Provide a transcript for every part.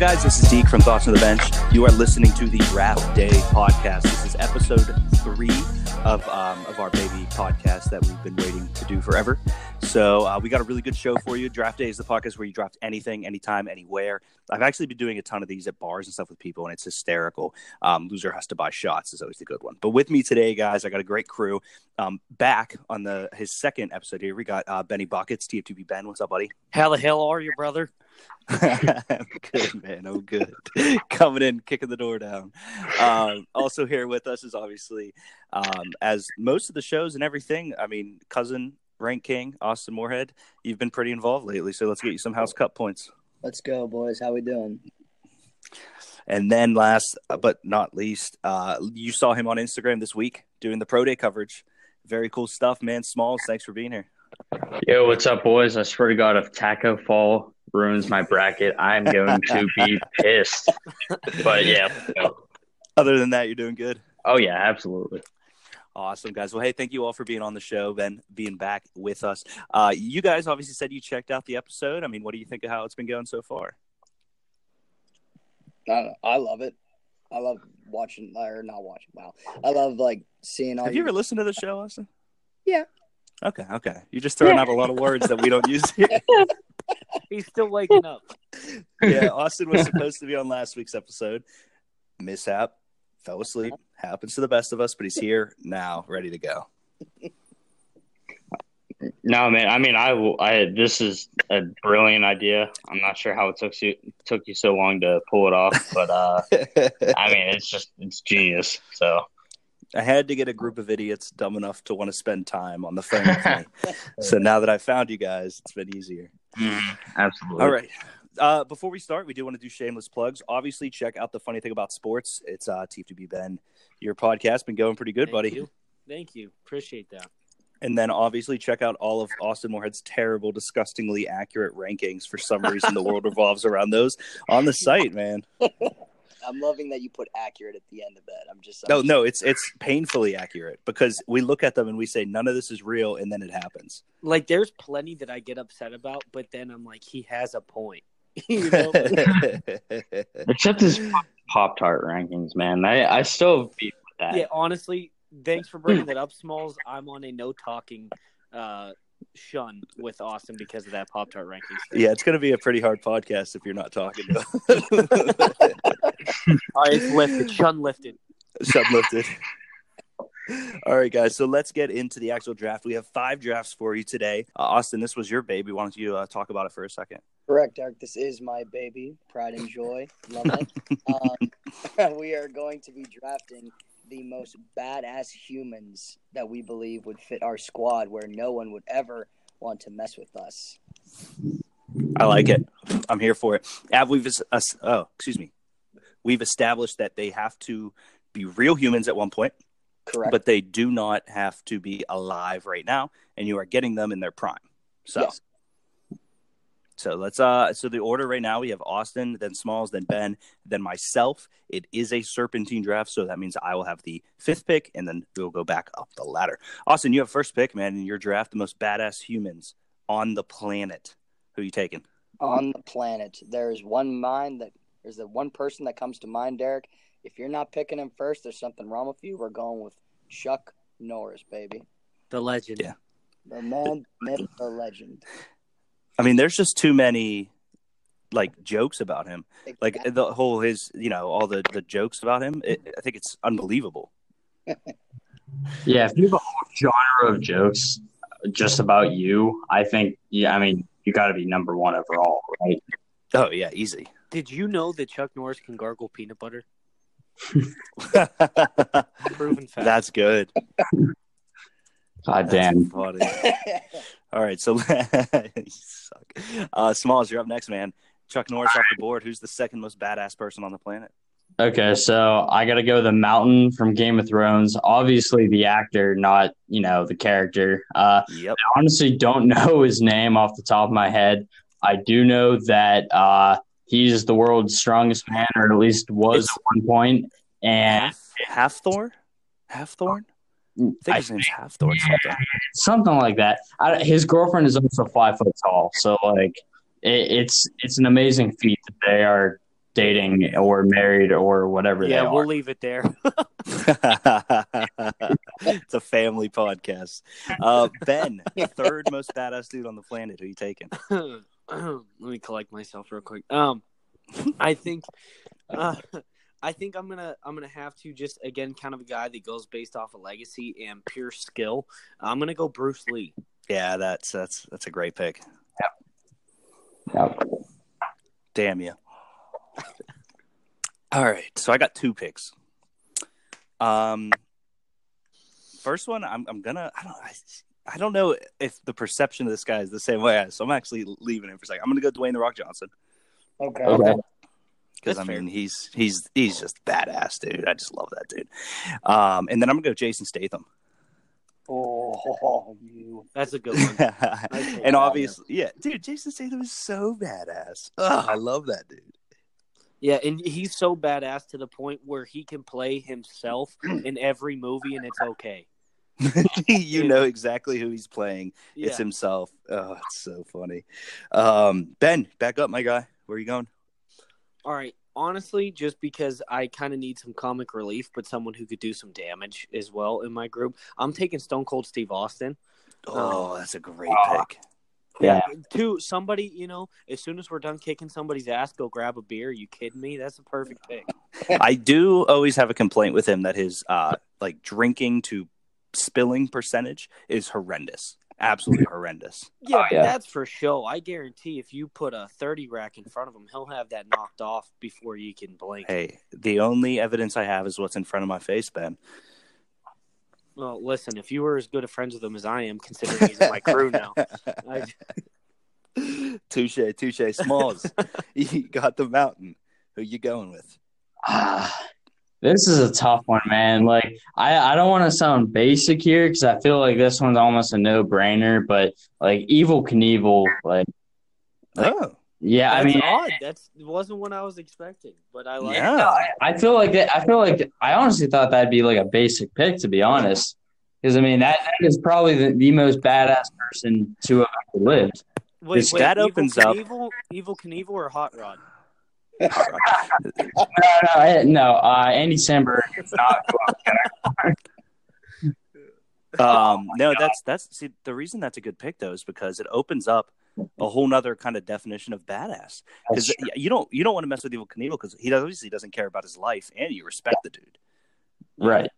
guys? This is Deke from Thoughts on the Bench. You are listening to the Draft Day podcast. This is episode three of um, of our baby podcast that we've been waiting to do forever. So uh, we got a really good show for you. Draft Day is the podcast where you draft anything, anytime, anywhere. I've actually been doing a ton of these at bars and stuff with people, and it's hysterical. Um, loser has to buy shots is always the good one. But with me today, guys, I got a great crew. Um, back on the his second episode here, we got uh, Benny Buckets, TFTB Ben. What's up, buddy? How the hell are you, brother? I'm good, man. I'm good. Coming in, kicking the door down. Um, also here with us is obviously, um, as most of the shows and everything. I mean, cousin rank king Austin Moorhead. You've been pretty involved lately, so let's get you some house cup points. Let's go, boys. How we doing? And then last but not least, uh, you saw him on Instagram this week doing the pro day coverage. Very cool stuff, man. Smalls, thanks for being here. Yo, what's up, boys? I swear to God, if Tacko Fall ruins my bracket, I'm going to be pissed. But yeah. Other than that, you're doing good. Oh yeah, absolutely. Awesome, guys. Well, hey, thank you all for being on the show, Ben, being back with us. Uh, you guys obviously said you checked out the episode. I mean, what do you think of how it's been going so far? I, I love it. I love watching or not watching. Wow, I love like seeing all. Have you ever listened to the show, Austin? Yeah. Okay, okay. You're just throwing out a lot of words that we don't use here. He's still waking up. yeah, Austin was supposed to be on last week's episode. Mishap, fell asleep. Happens to the best of us, but he's here now, ready to go. No, man. I mean, I, I this is a brilliant idea. I'm not sure how it took you took you so long to pull it off, but uh, I mean, it's just it's genius. So I had to get a group of idiots dumb enough to want to spend time on the phone with me. so now that I found you guys, it's been easier. Mm, absolutely. All right. Uh, before we start, we do want to do shameless plugs. Obviously, check out the funny thing about sports. It's uh, TFTB Ben. Your podcast been going pretty good, Thank buddy. You. Thank you. Appreciate that. And then obviously check out all of Austin Moorhead's terrible, disgustingly accurate rankings. For some reason, the world revolves around those on the site, man. I'm loving that you put accurate at the end of that. I'm just. I'm No, just- no, it's it's painfully accurate because we look at them and we say none of this is real, and then it happens. Like, there's plenty that I get upset about, but then I'm like, he has a point. you know? Except his Pop Tart rankings, man. I I still beat with that. yeah, honestly, thanks for bringing that up, Smalls. I'm on a no talking uh, shun with Austin because of that Pop Tart rankings. thing. yeah, it's going to be a pretty hard podcast if you're not talking. To All right, it's lifted. Shun lifted. Shut lifted. All right, guys. So let's get into the actual draft. We have five drafts for you today. Uh, Austin, this was your baby. Why don't you uh, talk about it for a second? Correct, Derek. This is my baby. Pride and joy. Love it. um, we are going to be drafting the most badass humans that we believe would fit our squad, where no one would ever want to mess with us. I like it. I'm here for it. Av, we've es- us- oh, excuse me. We've established that they have to be real humans at one point, Correct. but they do not have to be alive right now, and you are getting them in their prime. So, Yes. so let's uh. So the order right now we have Austin, then Smalls, then Ben, then myself. It is a serpentine draft, so that means I will have the fifth pick, and then we'll go back up the ladder. Austin, you have first pick, man, in your draft. The most badass humans on the planet. Who are you taking? on the planet. There's one mind that there's the one person that comes to mind, Derek. If you're not picking him first, there's something wrong with you. We're going with Chuck Norris, baby. The legend. Yeah. The man, myth, the legend. I mean, there's just too many like jokes about him. Like the whole his, you know, all the the jokes about him. It, I think it's unbelievable. Yeah, if you have a whole genre of jokes just about you, I think yeah, I mean, you got to be number one overall, right? Oh yeah, easy. Did you know that Chuck Norris can gargle peanut butter? Proven fact. That's good. God damn. funny. All right, so you suck. Uh, Smalls, you're up next, man. Chuck Norris off the board. Who's the second most badass person on the planet? Okay, so I got to go the mountain from Game of Thrones. Obviously, the actor, not you know the character. Uh, Yep. I honestly don't know his name off the top of my head. I do know that uh, he's the world's strongest man, or at least was It's- at one point. And Half Half Thor. Half Thorn. I think I his name's Half Thorn. Something. something like that. I, his girlfriend is also five foot tall, so like it, it's it's an amazing feat that they are dating or married or whatever Yeah, are. we'll leave it there. it's a family podcast. Uh, ben, third most badass dude on the planet. Who you taking? Let me collect myself real quick. Um, I think, uh, I think I'm gonna I'm gonna have to just again kind of a guy that goes based off of legacy and pure skill. I'm gonna go Bruce Lee. Yeah, that's that's that's a great pick. Yep. Damn you. All right, so I got two picks. Um, first one, I'm I'm gonna I don't I, I don't know if the perception of this guy is the same way so I'm actually leaving him for a second. I'm gonna go Dwayne the Rock Johnson Okay. Okay. because I That's mean he's he's he's just badass, dude. I just love that dude. Um, and then I'm gonna go Jason Statham. Oh, you. That's a good one. and that obviously, yeah, dude, Jason Statham is so badass. Ugh, I love that dude. Yeah, and he's so badass to the point where he can play himself in every movie, and it's okay. you know exactly who he's playing. Yeah. It's himself. Oh, it's so funny. Um, ben, back up, my guy. Where are you going? All right. Honestly, just because I kind of need some comic relief, but someone who could do some damage as well in my group, I'm taking Stone Cold Steve Austin. Oh, that's a great Oh. pick. Yeah. To somebody, you know, as soon as we're done kicking somebody's ass, go grab a beer. you kidding me? That's a perfect pick. I do always have a complaint with him that his uh like drinking to spilling percentage is horrendous. Absolutely horrendous. Yeah, Oh, yeah. that's for sure. I guarantee if you put a 30 rack in front of him, he'll have that knocked off before you can blink. Hey, the only evidence I have is what's in front of my face, Ben. Well, listen, if you were as good of friends with him as I am, considering he's in my crew now, I, touche, touche. Smalls, you got the mountain. Who you going with? Ah, this is a tough one, man. Like, I, I don't want to sound basic here because I feel like this one's almost a no brainer, but like Evel Knievel, like, Oh, yeah, I that's mean, odd. That's wasn't what I was expecting, but I like. yeah. I, I feel like that. I feel like I honestly thought that'd be like a basic pick, to be honest. Because I mean, that, that is probably the, the most badass person to have ever lived. Wait, wait, that Evil opens up- Knievel, Evel Knievel or Hot Rod? No, no, I- no. Uh, Andy Samberg is not. who I'm gonna- Um, no, that's that's see the reason that's a good pick though is because it opens up a whole nother kind of definition of badass. Because you don't you don't want to mess with Evel Knievel because he obviously doesn't care about his life and you respect the dude. Right.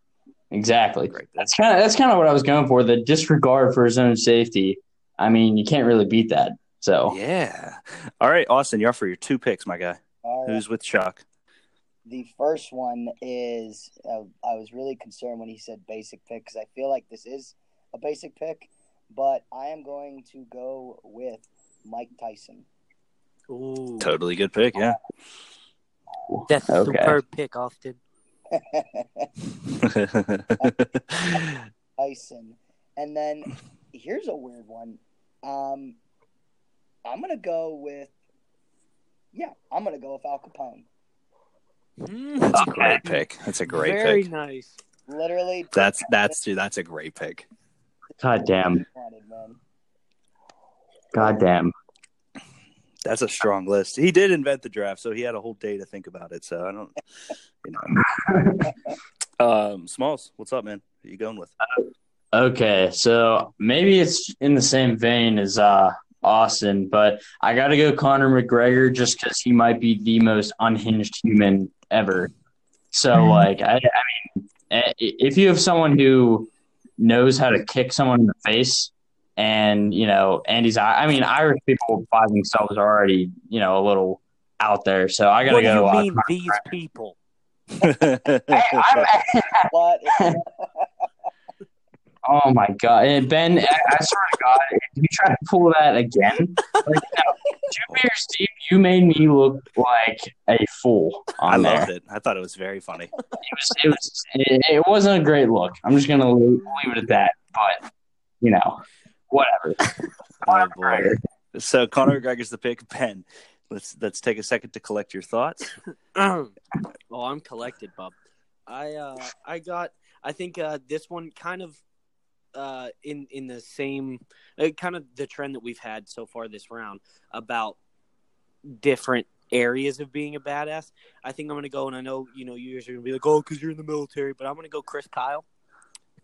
Exactly. Great. That's kind of that's kind of what I was going for. The disregard for his own safety. I mean, you can't really beat that. So Yeah. All right, Austin, you're up for your two picks, my guy. All right. Who's with Chuck? The first one is uh, I was really concerned when he said basic pick because I feel like this is a basic pick, but I am going to go with Mike Tyson. Ooh, Totally good pick. Yeah. that's a Okay. superb pick, Austin. Tyson. And then here's a weird one. Um, I'm gonna go with yeah, I'm gonna go with Al Capone. Mm, that's a great pick. That's a great Very pick. nice. Literally, That's that's dude, that's a great pick. God damn. God damn. That's a strong list. He did invent the draft, so he had a whole day to think about it. So I don't, you know. um, Smalls, what's up, man? Who you going with? Okay, so maybe it's in the same vein as uh Austin, but I got to go Conor McGregor just because he might be the most unhinged human ever. So, like, I, I mean, eh, if you have someone who knows how to kick someone in the face, and you know, Andy's, I mean, Irish people by themselves are already, you know, a little out there. So I got What to do go. you uh, mean, these people? I- What? Oh my god, and Ben! I, I swear to God, if you try to pull that again, like, no, two beers deep, you made me look like a fool I on there. loved it. I thought it was very funny. It was, it was, it, it wasn't a great look. I'm just gonna leave, leave it at that. But you know, whatever. Oh boy. So Conor McGregor's the pick. Ben, let's let's take a second to collect your thoughts. well, I'm collected, bub. I uh, I got. I think uh, this one kind of uh, in in the same uh, kind of the trend that we've had so far this round about different areas of being a badass. I think I'm gonna go, and I know you know you guys are gonna be like, oh, because you're in the military, but I'm gonna go Chris Kyle.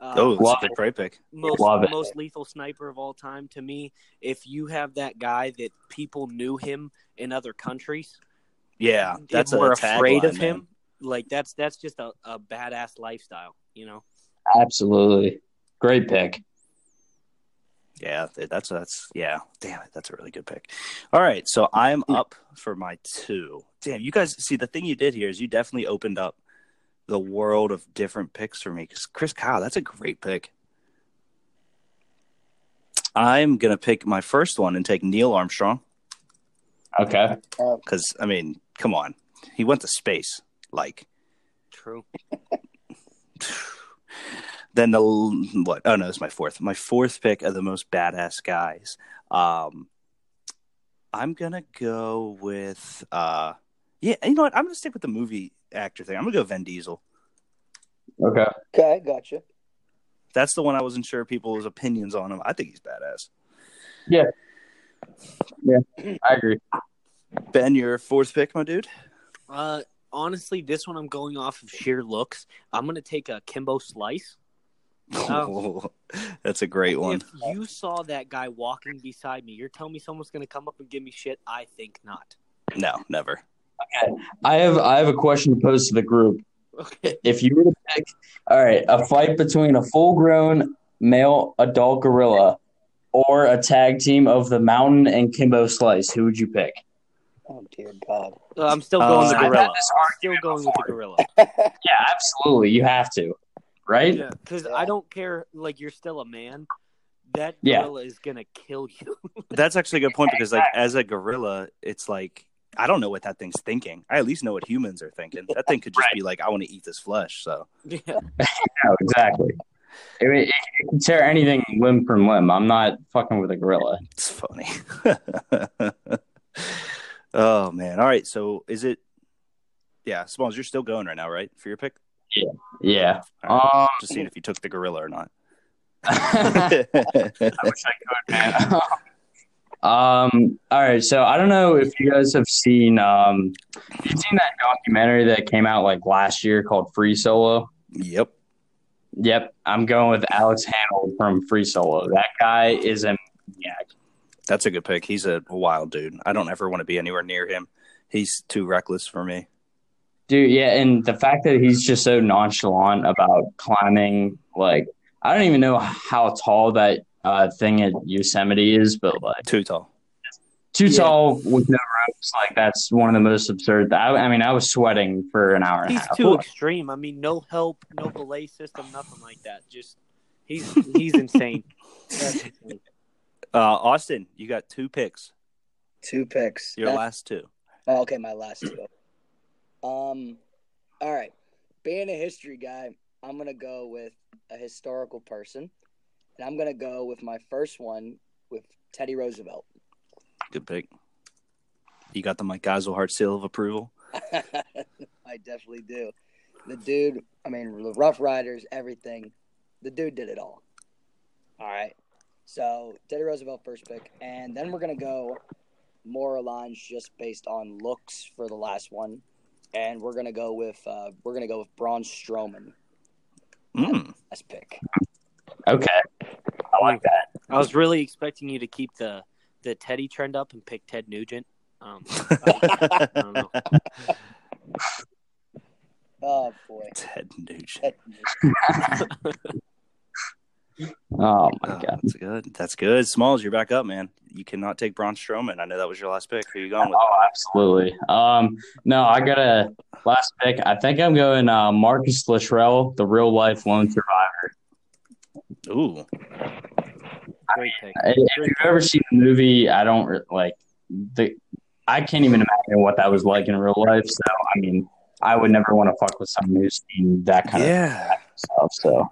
Uh, oh, that's love a great pick. most Love it. most lethal sniper of all time to me. If you have that guy that people knew him in other countries, Yeah, that's and a were afraid tagline, of man. him. Like that's that's just a, a badass lifestyle, you know. Absolutely. Great pick. Yeah, that's that's yeah. Damn it, that's a really good pick. All right, so I'm hmm. up for my two. Damn, you guys see the thing you did here is you definitely opened up the world of different picks for me. Because Chris Kyle, that's a great pick. I'm gonna pick my first one and take Neil Armstrong Okay. because I mean, come on, he went to space. Like, True. then the what? Oh no, it's my fourth. My fourth pick of the most badass guys. Um, I'm gonna go with uh, yeah. You know what? I'm gonna stick with the movie actor thing. I'm gonna go Vin Diesel. Okay. Okay, gotcha. That's the one I wasn't sure people's opinions on him. I think he's badass. Yeah. Yeah, I agree. Ben, your fourth pick, my dude. Uh, honestly, this one I'm going off of sheer looks. I'm gonna take a Kimbo Slice. Oh. That's a great one. If you saw that guy walking beside me, you're telling me someone's gonna come up and give me shit? I think not. No, never. Okay. I have I have a question to pose to the group. Okay. If you were to pick, all right, a fight between a full-grown male adult gorilla or a tag team of the Mountain and Kimbo Slice, who would you pick? Oh dear God. Uh, I'm still Uh, going the gorilla. I'm still argument going with the gorilla. Yeah, absolutely. You have to, right? Yeah, because Yeah. I don't care. Like you're still a man. That Yeah. gorilla is gonna kill you. That's actually a good point because, like, as a gorilla, it's like I don't know what that thing's thinking. I at least know what humans are thinking. That thing could just Right. be like, I want to eat this flesh. So yeah. No, exactly. I mean, it, it can tear anything limb from limb. I'm not fucking with a gorilla. it's funny. oh man! All right. So is it? Yeah, Smalls, you're still going right now, right? For your pick? Yeah. All right. Um, Just seeing if you took the gorilla or not. I wish I could, man. um. All right. So I don't know if you guys have seen um, you've seen that documentary that came out like last year called Free Solo. yep. Yep, I'm going with Alex Honnold from Free Solo. That guy is a maniac. That's a good pick. He's a wild dude. I don't ever want to be anywhere near him. He's too reckless for me. Dude, yeah, and the fact that he's just so nonchalant about climbing, like I don't even know how tall that uh, thing at Yosemite is, but like Too tall. too Yeah. tall with no ropes, like that's one of the most absurd. I, I mean, I was sweating for an hour and He's a half. too extreme. I mean, no help, no belay system, nothing like that. Just he's he's insane. Insane. Uh, Austin, you got two picks. Two picks. Your That- last two. Oh, okay, my last two. Um, all right. Being a history guy, I'm gonna go with a historical person, and I'm gonna go with my first one with Teddy Roosevelt. Good pick. You got the Mike Geiselhart seal of approval. I definitely do. The dude, I mean, the Rough Riders, everything. The dude did it all. All right. So Teddy Roosevelt first pick, and then we're gonna go more lines just based on looks for the last one, and we're gonna go with uh, we're gonna go with Braun Strowman Mm. as pick. Okay, I like that. I was really expecting you to keep the the Teddy trend up and pick Ted Nugent. Um, I don't know. Oh boy. Ted Nugent. Ted- Oh my Oh, god. that's good. That's good. Smalls, you're back up, man. You cannot take Braun Strowman. I know that was your last pick. Who are you going with? Oh, absolutely. Um, no, I got a last pick. I think I'm going uh, Marcus Luttrell, the real life lone survivor. Ooh, Great pick. If you've ever seen the movie, I don't like the. I can't even imagine what that was like in real life. So, I mean, I would never want to fuck with someone who's seen that kind yeah. of stuff. So,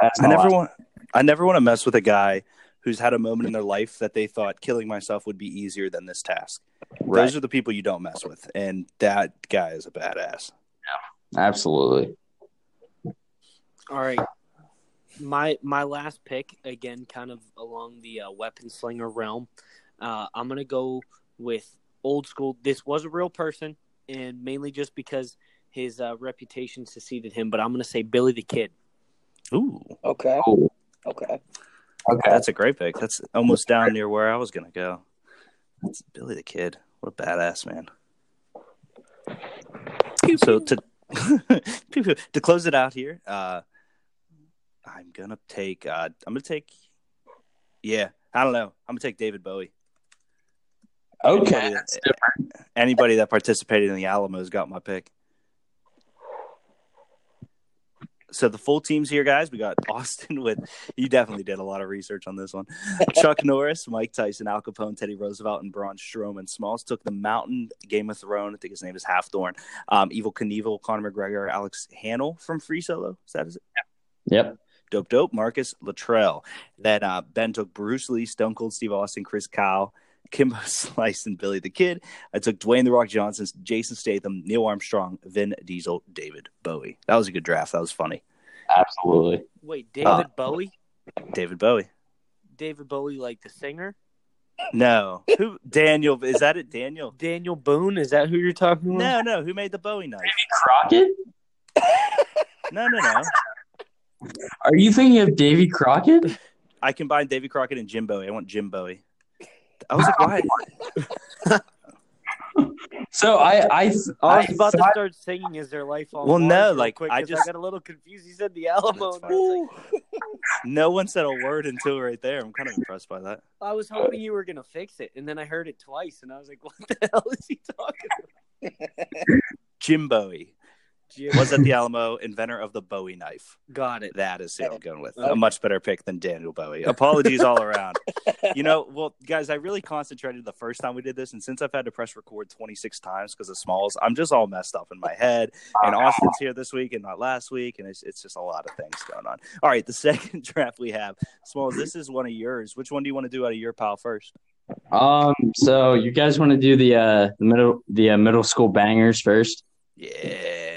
that's I never last- want. I never want to mess with a guy who's had a moment in their life that they thought killing myself would be easier than this task. Right. Those are the people you don't mess with, and that guy is a badass. Yeah, Absolutely. All right. My my last pick again, kind of along the uh, weapon slinger realm. Uh, I'm gonna go with old school. This was a real person, and mainly just because his uh, reputation succeeded him. But I'm going to say Billy the Kid. Ooh, Okay. Cool. Okay. Okay. that's a great pick. That's almost down near where I was gonna go. That's Billy the Kid. What a badass man. So to to close it out here, uh, I'm gonna take. Uh, I'm gonna take. Yeah, I don't know. I'm gonna take David Bowie. Okay. Anybody, that, anybody that participated in the Alamos got my pick. So the full teams here, guys. We got Austin with. You definitely did a lot of research on this one. Chuck Norris, Mike Tyson, Al Capone, Teddy Roosevelt, and Braun Strowman. Smalls took the Mountain, Game of Thrones. I think his name is Halfthorn. Um, Evel Knievel, Conor McGregor, Alex Honnold from Free Solo. Is that is it? Yep. Dope Dope, Marcus Luttrell. Then uh, Ben took Bruce Lee, Stone Cold Steve Austin, Chris Kyle, Kimbo Slice, and Billy the Kid. I took Dwayne The Rock Johnson, Jason Statham, Neil Armstrong, Vin Diesel, David Bowie. That was a good draft. That was funny. Absolutely. Wait, David Uh, Bowie? David Bowie. David Bowie, like the singer? No. Who? Daniel. Is that it? Daniel? Daniel Boone? Is that who you're talking about? No, no. Who made the Bowie knife? Davy Crockett? No, no, no. Are you thinking of Davy Crockett? I combined Davy Crockett and Jim Bowie. I want Jim Bowie. I was like, why? So I I I was I about to thought- start singing "Is Their Life on Well, no, like, quick I 'cause just- got a little confused. You said the Alamo. That's and I, was like, No one said a word until right there. I'm kind of impressed by that. I was hoping you were gonna fix it, and then I heard it twice, and I was like, "What the hell is he talking about?" Jim Bowie Jim, was at the Alamo, inventor of the Bowie knife. got it. That is who I'm going with. Okay. A much better pick than Daniel Bowie. Apologies all around. You know, well, guys, I really concentrated the first time we did this, and since I've had to press record 26 times because of Smalls, I'm just all messed up in my head. And Austin's here this week and not last week, and it's, it's just a lot of things going on. All right, the second draft we have, Smalls. This is one of yours. Which one do you want to do out of your pile first? Um. So you guys want to do the uh the middle the uh, middle school bangers first? Yeah.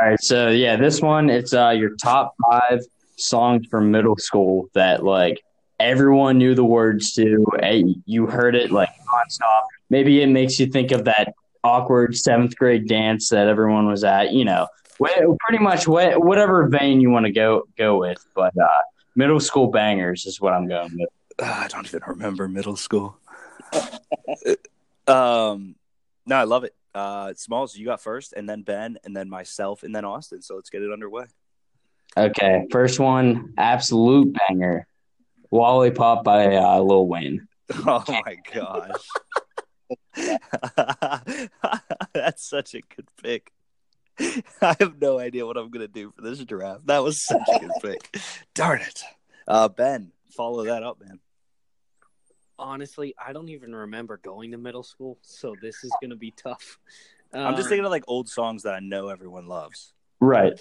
All right. So yeah, this one it's uh your top five songs from middle school that like everyone knew the words to. eh, You heard it like nonstop. Maybe it makes you think of that awkward seventh grade dance that everyone was at. You know, pretty much wh- whatever vein you want to go go with. But uh, middle school bangers is what I'm going with. Ah, I don't even remember middle school. um, no, I love it. Uh, Smalls, you got first, and then Ben, and then myself, and then Austin. So let's get it underway. Okay, first one, absolute banger. Lollipop by uh, Lil Wayne. Oh my gosh, that's such a good pick. I have no idea what I'm gonna do for this draft. That was such a good pick. Darn it, uh, Ben. Follow that up, man. Honestly, I don't even remember going to middle school, so this is gonna be tough. I'm just Um, thinking of like old songs that I know everyone loves. Right.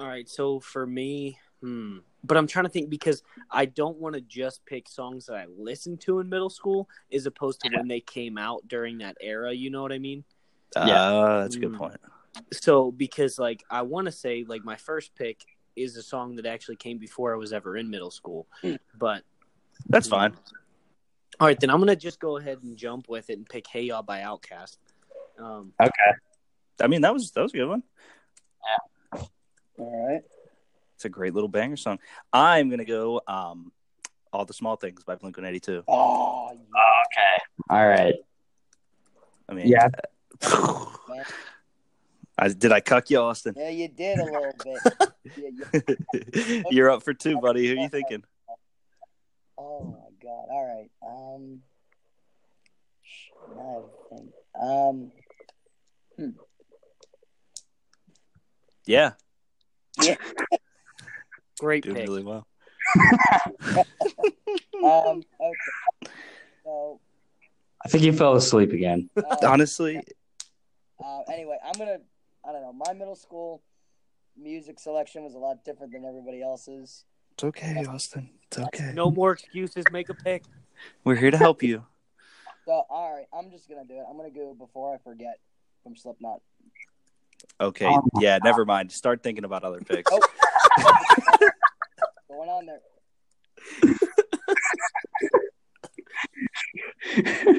All right, so for me, hmm, but I'm trying to think because I don't want to just pick songs that I listened to in middle school, as opposed to when they came out during that era. You know what I mean? Yeah. Uh, that's a good Mm. point. So because like I want to say like my first pick is a song that actually came before I was ever in middle school, but That's fine. All right, then I'm gonna just go ahead and jump with it and pick "Hey Ya" by Outkast. Um, Okay. I mean, that was that was a good one. Yeah. All right. It's a great little banger song. I'm gonna go um All the Small Things by Blink 182. Oh, Okay. All right. I mean Yeah. man. I did I cuck you, Austin? yeah, you did a little bit. Yeah, you- You're up for two, buddy. Who are you thinking? Oh my god. All right. Um. Now I think. Um. Yeah, great doing pick. really well. Um. Okay. So. I think you fell asleep again. Uh, Honestly, uh, anyway, I'm gonna. I don't know. My middle school music selection was a lot different than everybody else's. It's okay, Austin. It's okay. No more excuses. Make a pick. We're here to help you. So, all right, I'm just gonna do it. I'm gonna go before I forget from Slipknot. Okay, Oh yeah, never mind. Start thinking about other picks. Oh. Going on there.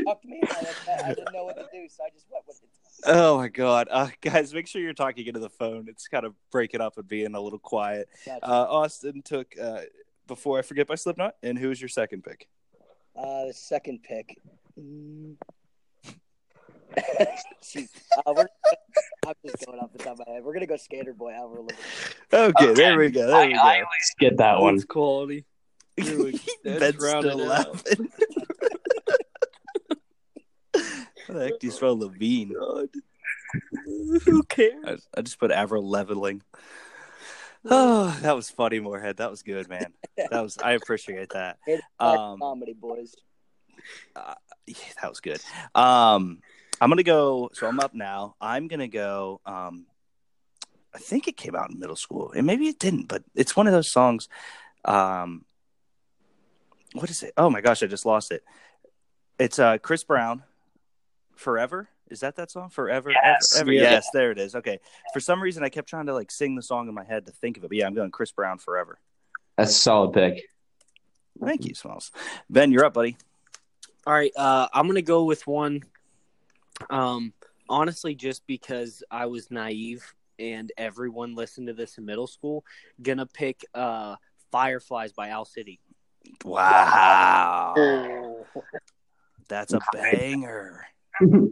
Fuck me. I, I didn't know what to do, so I just went with it. Oh my god, uh, guys! Make sure you're talking into the phone. It's kind of breaking up and being a little quiet. Gotcha. Uh, Austin took uh, before I forget by Slipknot, and who was your second pick? Uh, the second pick. Mm. Uh, we're, I'm just going off the top of my head. We're gonna go Skater Boy Avril Lavigne. Okay, Okay. there we go. There I, we go. at least get that one. That's quality. Ben's still laughing. The heck do you spell Lavigne? Who cares? I, I just put Avril leveling. Oh, that was funny, Moorhead. That was good, man. That was. I appreciate that. It's Um, comedy, boys. Yeah, that was good. Um, I'm gonna go. So I'm up now. I'm gonna go. Um, I think it came out in middle school, and maybe it didn't, but it's one of those songs. Um, what is it? Oh my gosh, I just lost it. It's uh Chris Brown, "Forever." Is that that song? Forever. Yes. Ever? Yeah. Yes, there it is. Okay. For some reason, I kept trying to like sing the song in my head to think of it. But yeah, I'm going Chris Brown, "Forever." That's a solid pick. Thank you, Smalls. Ben, you're up, buddy. All right, uh, I'm gonna go with one. Um, honestly, just because I was naive and everyone listened to this in middle school, gonna pick uh, "Fireflies" by Owl City. Wow, Oh. that's a banger.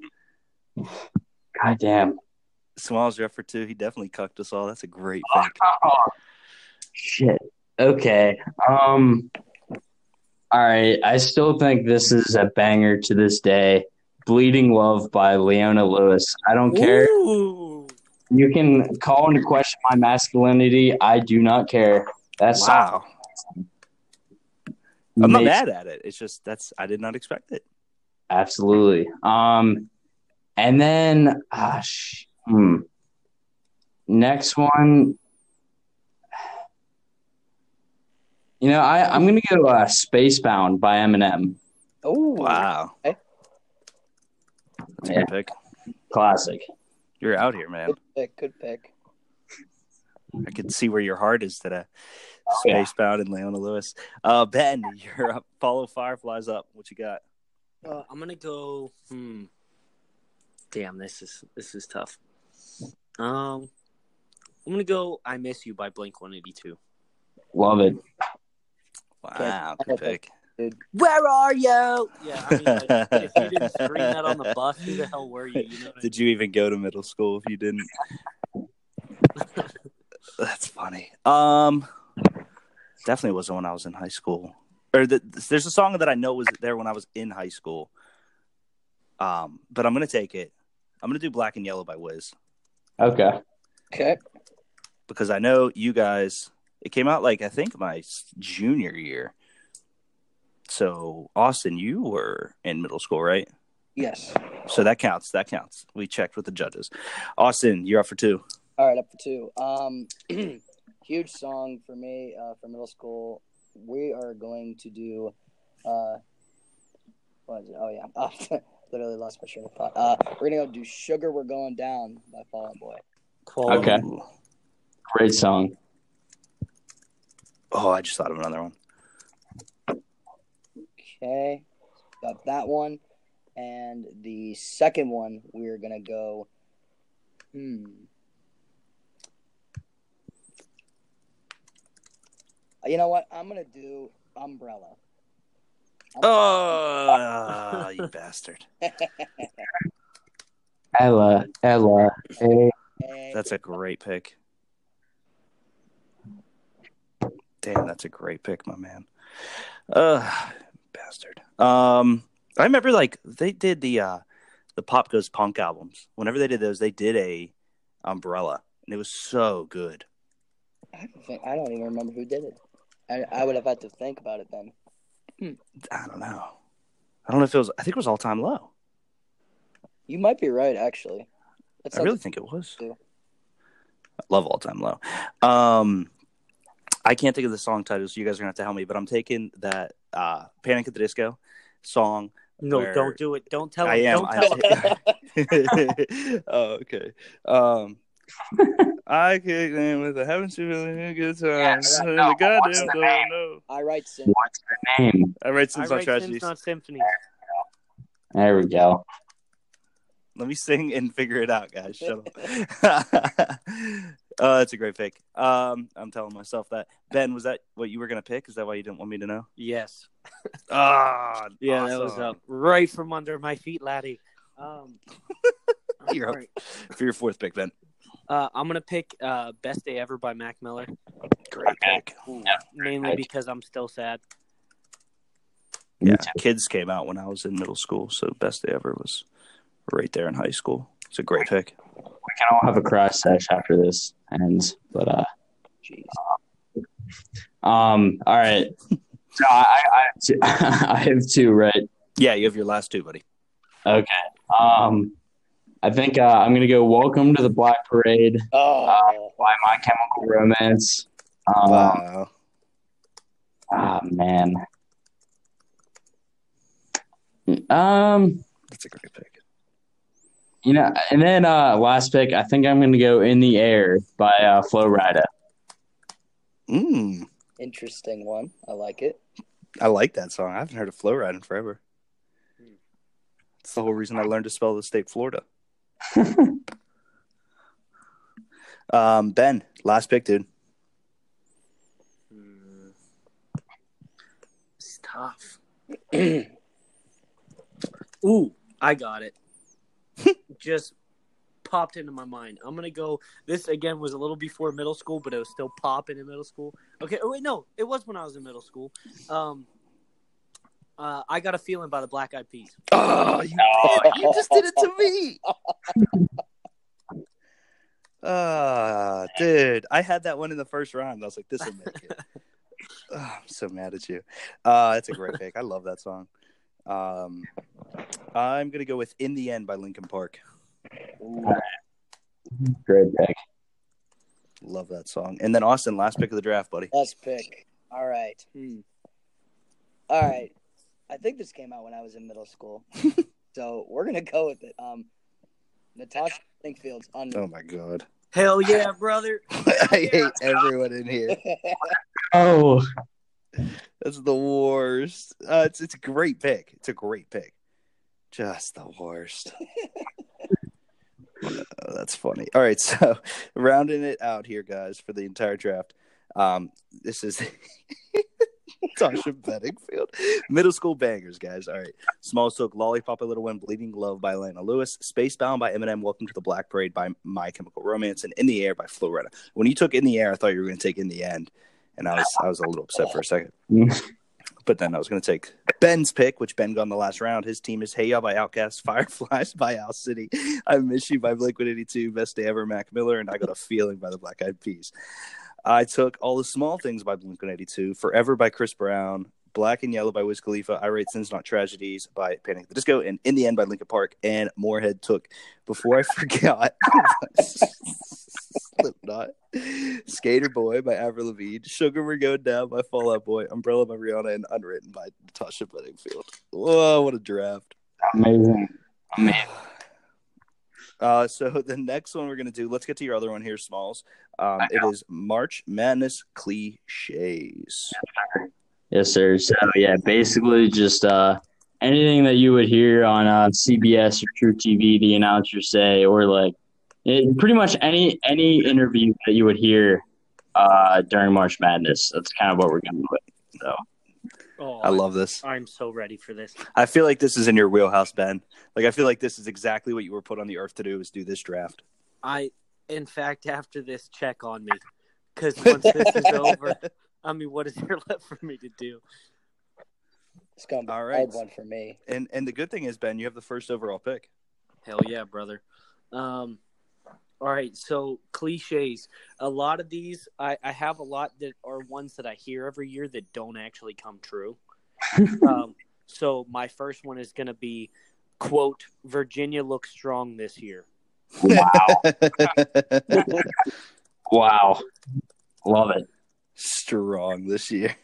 God damn. Smalls, for two. He definitely cucked us all. That's a great pick. Shit. Okay. Um. All right. I still think this is a banger to this day. "Bleeding Love" by Leona Lewis. I don't care. Ooh. You can call into question my masculinity. I do not care. That's Wow. I'm not mad at it. It's just that's I did not expect it. Absolutely. Um, and then, ah, sh- hmm. Next one. You know, I, I'm going to go uh, Spacebound by Eminem. Oh, Wow. Okay. That's a Yeah. good pick. Classic. You're out here, man. Good pick. Good pick. I can see where your heart is today. yeah. Spacebound and Leona Lewis. Uh, ben, you're up. Follow Fireflies up. What you got? Uh, I'm gonna go. Hmm. Damn, this is this is tough. Um, I'm gonna go. "I Miss You" by Blink 182. Love it. Wow, good pick. Where are you? Yeah, I mean, like, if you didn't scream that on the bus, who the hell were you? You know what I Did you even go to middle school if you didn't? That's funny. Um, definitely wasn't when I was in high school. Or the, there's a song that I know was there when I was in high school. Um, but I'm gonna take it. I'm gonna do Black and Yellow by Wiz Okay. Okay. because I know you guys. It came out like I think my junior year. So Austin, you were in middle school, right? Yes. So that counts. That counts. We checked with the judges. Austin, you're up for two. All right, up for two. Um, huge song for me uh, for middle school. We are going to do. Uh, what is it? Oh yeah, oh, literally lost my train of thought. Uh, we're gonna go do "Sugar We're Going Down" by Fall Out Boy. Quality. Okay. Great song. Oh, I just thought of another one. Okay, got that one, and the second one we're gonna go. Hmm. You know what? I'm gonna do "Umbrella." Oh, you bastard. Ella, Ella. Hey. Hey, That's a great pick. Damn, that's a great pick, my man. Uh, bastard. Um, I remember like they did the uh the Pop Goes Punk albums. Whenever they did those, they did a umbrella, and it was so good. I don't, think, I don't even remember who did it. I, I would have had to think about it then. I don't know. I don't know if it was. I think it was All Time Low. You might be right, actually. That's I really think it was. too. I love All Time Low. Um, I can't think of the song titles. So you guys are gonna have to help me. But I'm taking that uh, Panic at the Disco song. No, don't do it. Don't tell him. I am. Don't I- tell him. oh, okay. Um, I kicked in with a haven't you really a good time? Yeah, And no, the goddamn what's the don't name? know. I write sin. What's the name? I write I Sins on write Tragedies. Sims, not symphonies. There we go. Let me sing and figure it out, guys. Shut up. oh, that's a great pick. Um, I'm telling myself that. Ben, was that what you were gonna pick? Is that why you didn't want me to know? Yes. Ah, Yeah, that was up right from under my feet, laddie. Um, You're up. all right. for your fourth pick, Ben. Uh, I'm gonna pick uh, "Best Day Ever" by Mac Miller, Great pick. mainly Right. because I'm still sad. Yeah, kids came out when I was in middle school, so best day ever was right there in high school. It's a great pick. We can all have a cry sesh after this ends. But uh Jeez. um all right. So I, I, I have two I have two, right? Yeah, you have your last two, buddy. Okay. Um I think uh, I'm gonna go Welcome to the Black Parade Oh, by My Chemical Romance. Um, Wow. Ah man. Um That's a great pick. You know, and then uh last pick, I think I'm gonna go In the Air by uh Flo Rida. Mm, interesting one. I like it. I like that song. I haven't heard of Flo Rida in forever. It's the whole reason I learned to spell the state Florida. Um, Ben, last pick, dude. Hmm. It's tough. Ooh, I got it. Just popped into my mind. I'm gonna go. This again was a little before middle school, but it was still popping in middle school. Okay. Oh wait, no, it was when I was in middle school. Um, uh, I got a feeling by the Black Eyed Peas. Oh, you, you just did it to me. Ah, dude, I had that one in the first round. I was like, this will make it. Oh, I'm so mad at you. Uh, that's a great pick. I love that song. Um, I'm gonna go with "In the End" by Linkin Park. Great pick. Love that song. And then Austin, last pick of the draft, buddy. Let's pick. All right. Hmm. All right. I think this came out when I was in middle school. so we're gonna go with it. Um Natasha Springfield's on Oh my god, Hell yeah, brother! I hate everyone in here. Oh, That's the worst. Uh, it's it's a great pick. It's a great pick. Just the worst. Oh, that's funny. All right, so rounding it out here, guys, for the entire draft. Um, this is Tasha Bedingfield. Middle school bangers, guys. All right. Small Silk, Lollipop, A Little One, Bleeding Love by Leona Lewis, Spacebound by Eminem, Welcome to the Black Parade by My Chemical Romance, and In the Air by Flo Rida. When you took In the Air, I thought you were going to take In the End, and I was I was a little upset for a second. But then I was going to take Ben's pick, which Ben got in the last round. His team is Hey Ya by Outkast, Fireflies by Owl City, I Miss You by Blink 182, Best Day Ever, Mac Miller, and I Got a Feeling by the Black Eyed Peas. I took All the Small Things by Blink 182, Forever by Chris Brown, Black and Yellow by Wiz Khalifa, I Rate Sins Not Tragedies by Panic at the Disco, and In the End by Linkin Park. And Moorhead took, before I forgot, Slipknot, Skater Boy by Avril Lavigne, Sugar We're Going Down by Fall Out Boy, Umbrella by Rihanna, and Unwritten by Natasha Bedingfield. Whoa, what a draft. amazing. Amazing. Uh, so the next one we're gonna do. Let's get to your other one here, Smalls. Um, it is March Madness cliches. Yes, sir. So yeah, basically just uh, anything that you would hear on uh, CBS or truTV, the announcers say, or like it, pretty much any any interview that you would hear uh, during March Madness. That's kind of what we're going with. So Oh, I love this. I'm so ready for this. I feel like this is in your wheelhouse, Ben. Like I feel like this is exactly what you were put on the earth to do is do this draft. I, in fact, after this, check on me, because once this is over, I mean, what is there left for me to do? It's gonna be All a right. one for me. And and the good thing is, Ben, you have the first overall pick. Hell yeah, brother. Um, all right, so cliches. A lot of these, I, I have a lot that are ones that I hear every year that don't actually come true. um, so my first one is going to be, quote, Virginia looks strong this year. wow, wow. love it. Strong this year.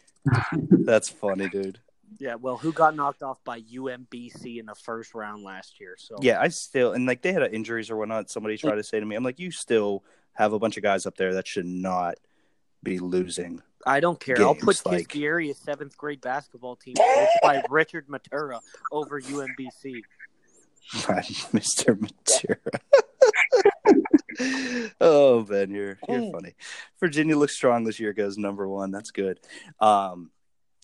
That's funny, dude. Yeah, well, who got knocked off by UMBC in the first round last year? So Yeah, I still and like they had injuries or whatnot. Somebody tried to say to me, I'm like, you still have a bunch of guys up there that should not be losing. I don't care. I'll put games, like- Kiski seventh grade basketball team coached by Richard Matura over UMBC. Mr. Matura. oh Ben, you're you're funny. Virginia looks strong this year. Goes number one. That's good. Um,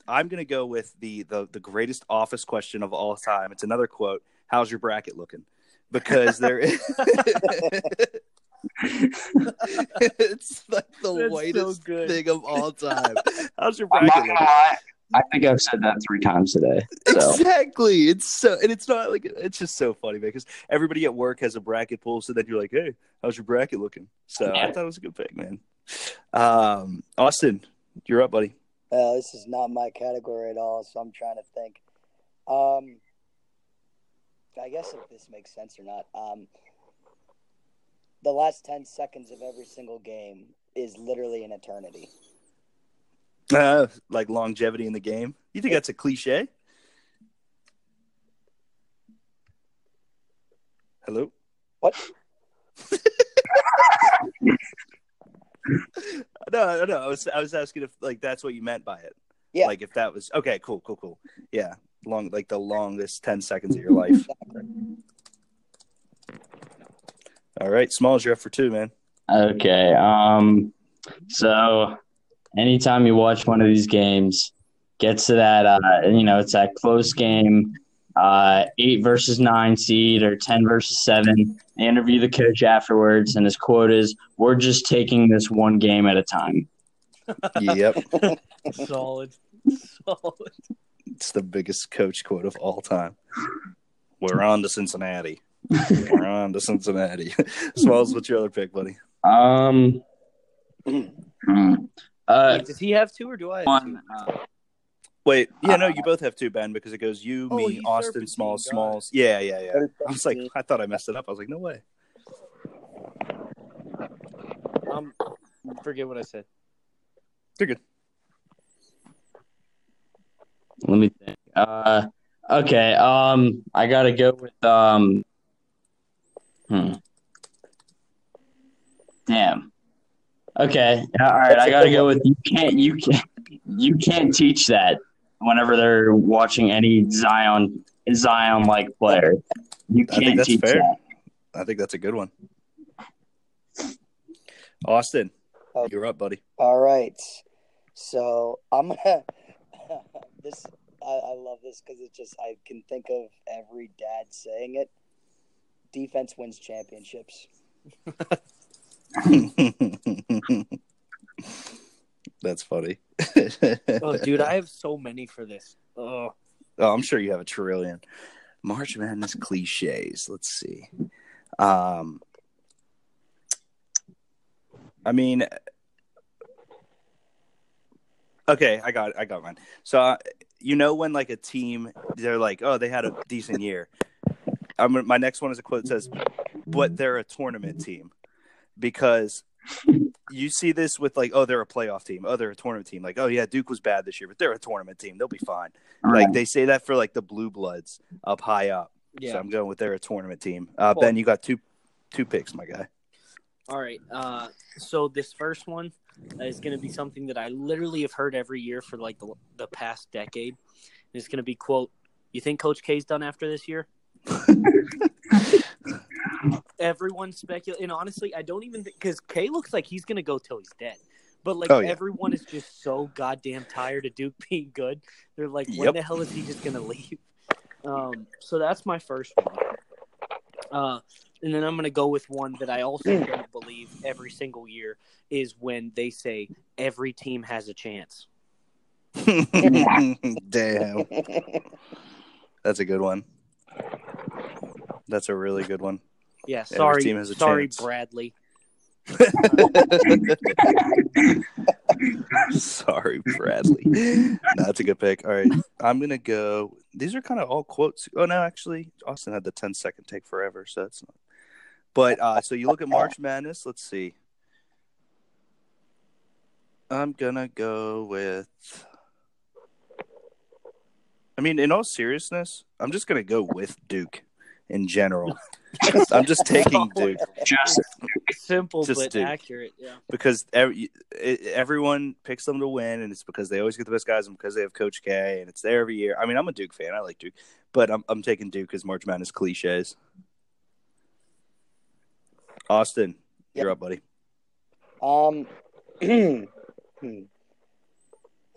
I'm gonna go with the the the greatest office question of all time. It's another quote. How's your bracket looking? Because there is. it's like the That's so whitest good. thing of all time. How's your I'm bracket looking? gonna. I think I've said that three times today. So Exactly. It's so, and it's not like it's just so funny because everybody at work has a bracket pool. So then you're like, "Hey, how's your bracket looking?" So I thought it was a good pick, man. Um, Austin, you're up, buddy. Uh, this is not my category at all, so I'm trying to think. Um, I guess if this makes sense or not. Um, the last ten seconds of every single game is literally an eternity. Uh, like longevity in the game. You think that's a cliche? Hello. What? no, no. I was I was asking if like that's what you meant by it. Yeah. Like if that was okay. Cool. Cool. Cool. Yeah. Long like the longest ten seconds of your life. All right, Smalls, you're up for two, man. okay. Um. So, anytime you watch one of these games, gets to that, uh, you know, it's that close game, uh, eight versus nine seed or ten versus seven. They interview the coach afterwards, and his quote is, "We're just taking this one game at a time." Yep. Solid. Solid. it's the biggest coach quote of all time. We're on to Cincinnati. We're on to Cincinnati. Smalls, what's your other pick, buddy? Um. Uh, Wait, does he have two or do I have one. two? Uh, Wait, yeah, no, you both have two, Ben, because it goes you, Oh, me, Austin, Serpentine, Smalls, got Smalls. Yeah, yeah, yeah. I was like, I thought I messed it up. I was like, no way. Um, forget what I said. You're good. Let me think. Uh, okay. Um, I gotta go with um. Hmm. Damn. Okay. All right. I gotta go with you. Can't you can't you can't teach that whenever they're watching any Zion Zion like player. You I think can't that's teach fair. that. I think that's a good one. Austin, Oh. you're up, buddy. All right. So I'm gonna. this I, I love this because it's just I can think of every dad saying it. Defense wins championships. that's funny. Oh, dude, I have so many for this. Oh, Oh, I'm sure you have a trillion. March Madness cliches. Let's see. Um, I mean, okay, I got, I got mine. So, uh, you know, when like a team, they're like, oh, they had a decent year. I'm my next one is a quote that says, "But they're a tournament team," because you see this with like, oh, they're a playoff team. Oh, they're a tournament team. Like, oh yeah, Duke was bad this year, but they're a tournament team. They'll be fine. Like they say that for like the blue bloods up high up. yeah. So I'm going with they're a tournament team. Uh, Cool. Ben, you got two two picks, my guy. All right. Uh, so this first one is going to be something that I literally have heard every year for like the, the past decade. It's going to be quote. You think Coach K's done after this year? Everyone speculate, and honestly, I don't even think because Kay looks like he's to go till he's dead. But like Oh, yeah. everyone is just so goddamn tired of Duke being good. They're like, when Yep. the hell is he just to leave? Um, so that's my first one. Uh, and then I'm to go with one that I also don't believe every single year is when they say every team has a chance. Damn, that's a good one. That's a really good one. Yeah, sorry, team has a sorry, chance. Bradley. Sorry, Bradley. no, that's a good pick. All right, I'm gonna go. These are kind of all quotes. Oh no, actually, Austin had the 10 second take forever, so that's not. But uh, so you look at March Madness. Let's see. I'm gonna go with. I mean, in all seriousness, I'm just gonna go with Duke in general. I'm just taking Duke Just Simple Just but Duke. accurate. Yeah. because every, everyone picks them to win, and it's because they always get the best guys, and because they have Coach K, and it's there every year. I mean, I'm a Duke fan. I like Duke, but I'm I'm taking Duke as March Madness cliches. Austin, you're up, buddy. Um.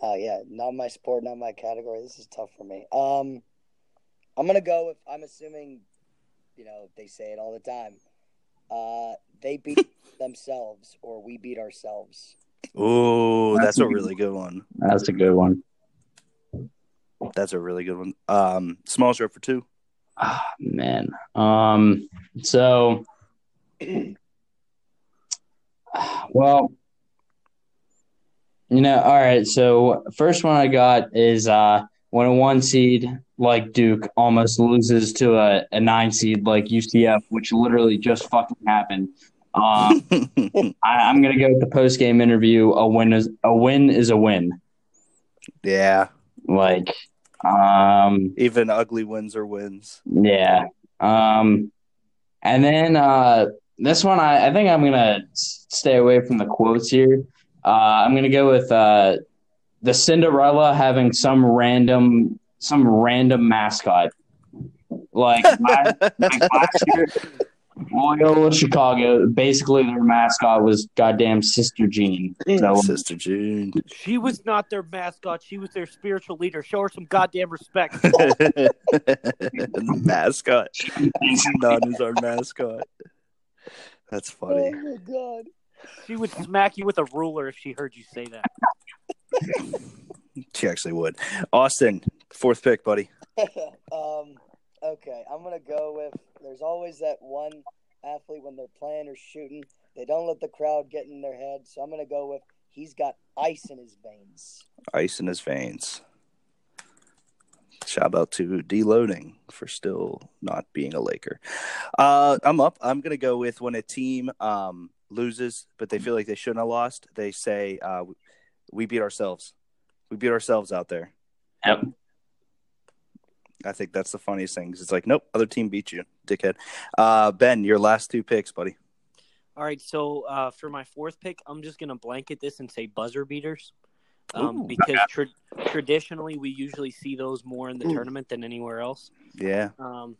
Oh yeah, not my sport, not my category. This is tough for me. Um, I'm gonna go with. I'm assuming, you know, they say it all the time. Uh, they beat themselves, or we beat ourselves. Oh, that's a really good one. that's a good one. That's a really good one. Um, Smalls, you're up for two. Ah, man. Um. So, well, you know, all right. So, first one I got is uh when a one seed like Duke almost loses to a, a nine seed like UCF, which literally just fucking happened. Um, I, I'm gonna go with the post game interview. A win is a win is a win. yeah, Like, um, even ugly wins are wins. Yeah. Um, and then uh, this one, I, I think I'm gonna stay away from the quotes here. Uh, I'm gonna go with uh, the Cinderella having some random some random mascot. Like, last, like last year, Loyola Chicago, basically their mascot was goddamn Sister Jean. So um, Sister Jean. She was not their mascot. She was their spiritual leader. Show her some goddamn respect. mascot. Not is our mascot. That's funny. Oh my god. she would smack you with a ruler if she heard you say that. She actually would. Austin, fourth pick, buddy. um. Okay, I'm gonna go with. There's always that one athlete when they're playing or shooting, they don't let the crowd get in their head. So I'm gonna go with. He's got ice in his veins. Ice in his veins. Shout out to D'Angelo for still not being a Laker. Uh, I'm up. I'm gonna go with when a team um, loses, but they feel like they shouldn't have lost. They say, uh, "We beat ourselves. We beat ourselves out there." Yep. I think that's the funniest thing. Cause It's like, nope, other team beat you, dickhead. Uh, ben, your last two picks, buddy. All right, so uh, for my fourth pick, I'm just gonna blanket this and say buzzer beaters, um, Ooh. because tra- traditionally we usually see those more in the tournament than anywhere else. Yeah. Um,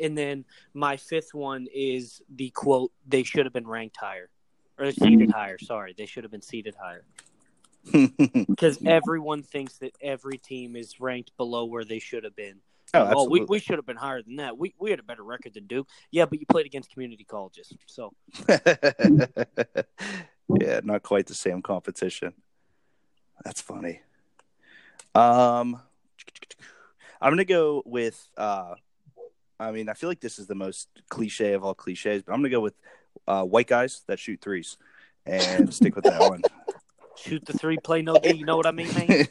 and then my fifth one is the quote: "They should have been ranked higher, or seated higher." Sorry, they should have been seated higher because everyone thinks that every team is ranked below where they should have been. Oh, oh, we, absolutely. we should have been higher than that. We we had a better record than Duke. Yeah, but you played against community colleges, so yeah, not quite the same competition. That's funny. Um, I'm gonna go with. Uh, I mean, I feel like this is the most cliche of all cliches, but I'm gonna go with uh, white guys that shoot threes, and stick with that one. Shoot the three, play no D. You know what I mean, man?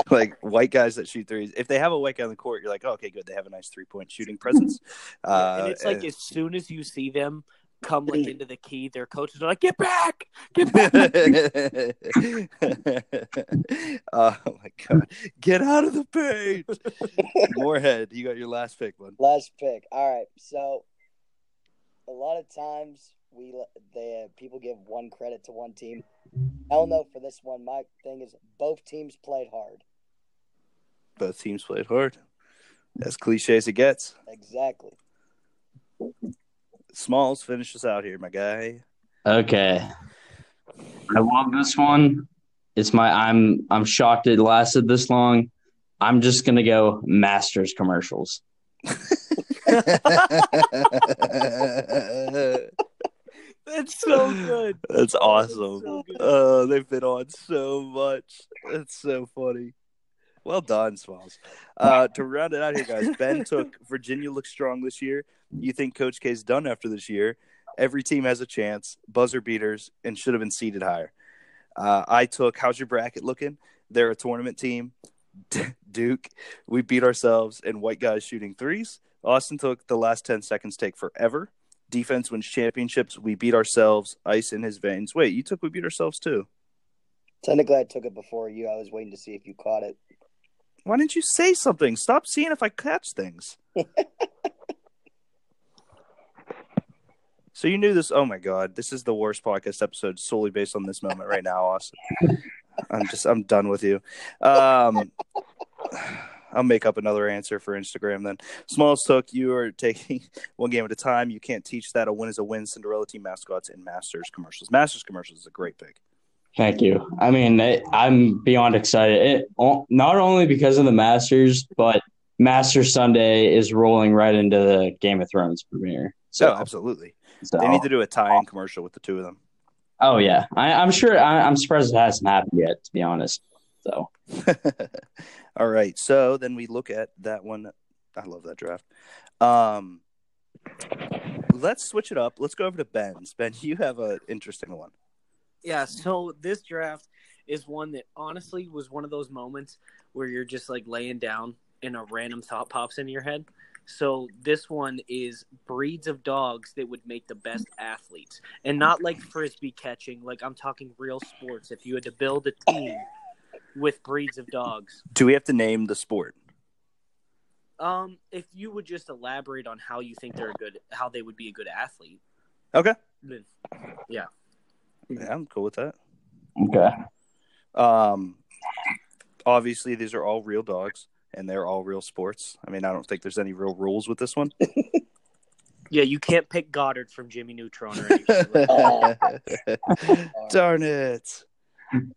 like white guys that shoot threes. If they have a white guy on the court, you're like, oh, okay, good. They have a nice three point shooting presence. Uh, and it's like and- as soon as you see them come like into the key, their coaches are like, "Get back, get back." oh my god! Get out of the paint, Moorhead. You got your last pick, bud. Last pick. All right. So a lot of times we the people give one credit to one team. Hell no for this one. My thing is both teams played hard. Both teams played hard. As cliche as it gets. Exactly. Smalls, finish us out here, my guy. Okay. I love this one. It's my I'm I'm shocked it lasted this long. I'm just gonna go Masters commercials. That's so good. That's awesome. So. Oh, they've been on so much. That's so funny. Well done, Smalls. Uh, to round it out here, guys, Ben took Virginia looks strong this year. You think Coach K's done after this year? Every team has a chance. Buzzer beaters and should have been seeded higher. Uh, I took how's your bracket looking? They're a tournament team. Duke, we beat ourselves and white guys shooting threes. Austin took the last 10 seconds take forever defense wins championships. We beat ourselves. Ice in his veins. Wait, you took we beat ourselves too. Technically, I took it before you. I was waiting to see if you caught it. Why didn't you say something? Stop seeing if I catch things. so you knew this. Oh my god, this is the worst podcast episode solely based on this moment right now, Austin. I'm just I'm done with you. Um, I'll make up another answer for Instagram then. Smalls took you are taking one game at a time. You can't teach that. A win is a win. Cinderella team mascots and Masters commercials. Masters commercials is a great pick. Thank you. I mean, it, I'm beyond excited. It, not only because of the Masters, but Master Sunday is rolling right into the Game of Thrones premiere. So oh, absolutely, so, they need to do a tie-in commercial with the two of them. Oh yeah, I, am sure. I, am surprised it hasn't happened yet. To be honest, so. All right, so then we look at that one. I love that draft. Um, let's switch it up. Let's go over to Ben's. Ben, you have an interesting one. Yeah, so this draft is one that honestly was one of those moments where you're just like laying down and a random thought pops into your head. So this one is breeds of dogs that would make the best athletes, and not like frisbee catching. Like I'm talking real sports. If you had to build a team with breeds of dogs, do we have to name the sport? Um, if you would just elaborate on how you think they're a good, how they would be a good athlete. Okay. Then, yeah. Yeah, I'm cool with that. Okay. Um, obviously these are all real dogs and they're all real sports. I mean, I don't think there's any real rules with this one. yeah, you can't pick Goddard from Jimmy Neutron or anything. Darn it.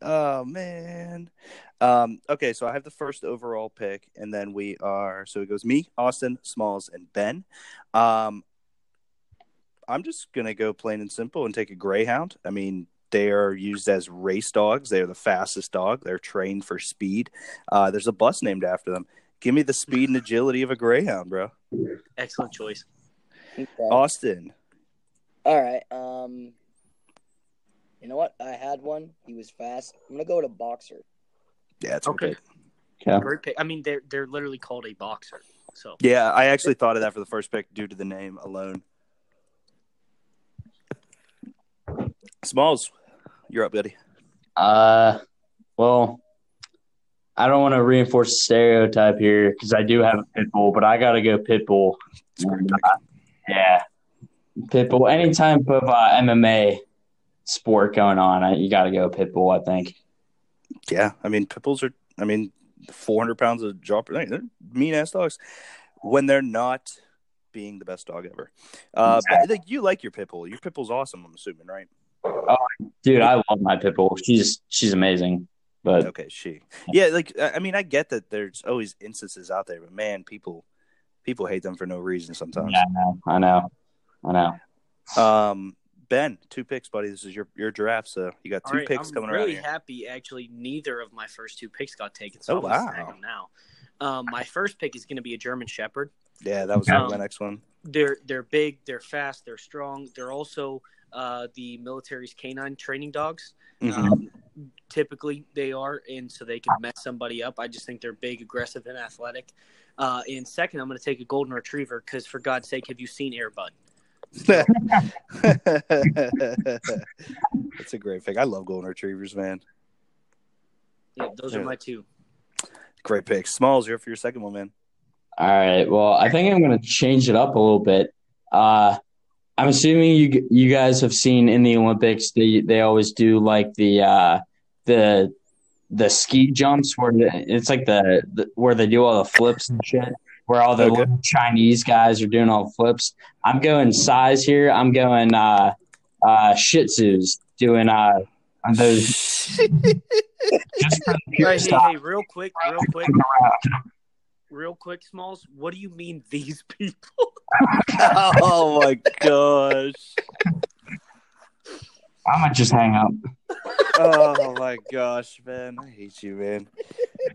Oh man. Um, okay, so I have the first overall pick, and then we are so it goes me, Austin, Smalls, and Ben. Um, I'm just gonna go plain and simple and take a greyhound. I mean, they are used as race dogs. They are the fastest dog. They're trained for speed. Uh, there's a bus named after them. Give me the speed and agility of a greyhound, bro. Excellent choice. Okay. Austin. All right. Um, you know what? I had one. He was fast. I'm gonna go with a boxer. Yeah, it's okay. Yeah. Great pick. I mean, they're they're literally called a boxer. So yeah, I actually thought of that for the first pick due to the name alone. Smalls, you're up, buddy. Uh, well, I don't want to reinforce the stereotype here because I do have a pit bull, but I got to go pit bull. yeah, pit bull. Any type of uh, MMA sport going on, you got to go pit bull. I think. Yeah, I mean pit bulls are. I mean, 400 pounds of jaw. They're mean ass dogs when they're not being the best dog ever. Uh, exactly. but like, you like your pit bull. Your pit bull's awesome. I'm assuming, right? Oh, dude, I love my pit bull. She's she's amazing. But okay, she. Yeah, like I mean, I get that there's always instances out there, but man, people people hate them for no reason sometimes. Yeah, I know. I know. I know. Um, Ben, two picks, buddy. This is your your draft, so you got two right, picks I'm coming really around. I'm really happy, actually. Neither of my first two picks got taken, so oh, wow. them now. Um, my first pick is going to be a German Shepherd. Yeah, that was um, my next one. They're they're big, they're fast, they're strong. They're also uh, the military's canine training dogs. Mm-hmm. Um, typically, they are, and so they can mess somebody up. I just think they're big, aggressive, and athletic. Uh, and second, I'm going to take a golden retriever because, for God's sake, have you seen Air Bud? That's a great pick. I love golden retrievers, man. Yeah, those yeah. are my two. Great pick. Smalls, you're for your second one, man. All right. Well, I think I'm going to change it up a little bit. Uh, I'm assuming you you guys have seen in the Olympics they they always do like the uh, the the ski jumps where the, it's like the, the, where they do all the flips and shit where all the okay. little Chinese guys are doing all the flips. I'm going size here. I'm going uh, uh, Shih Tzus doing uh, those. just for the pure right, hey, hey, real quick, real quick real quick, Smalls, what do you mean these people? oh my gosh. I'm gonna just hang up. oh my gosh, man. I hate you, man.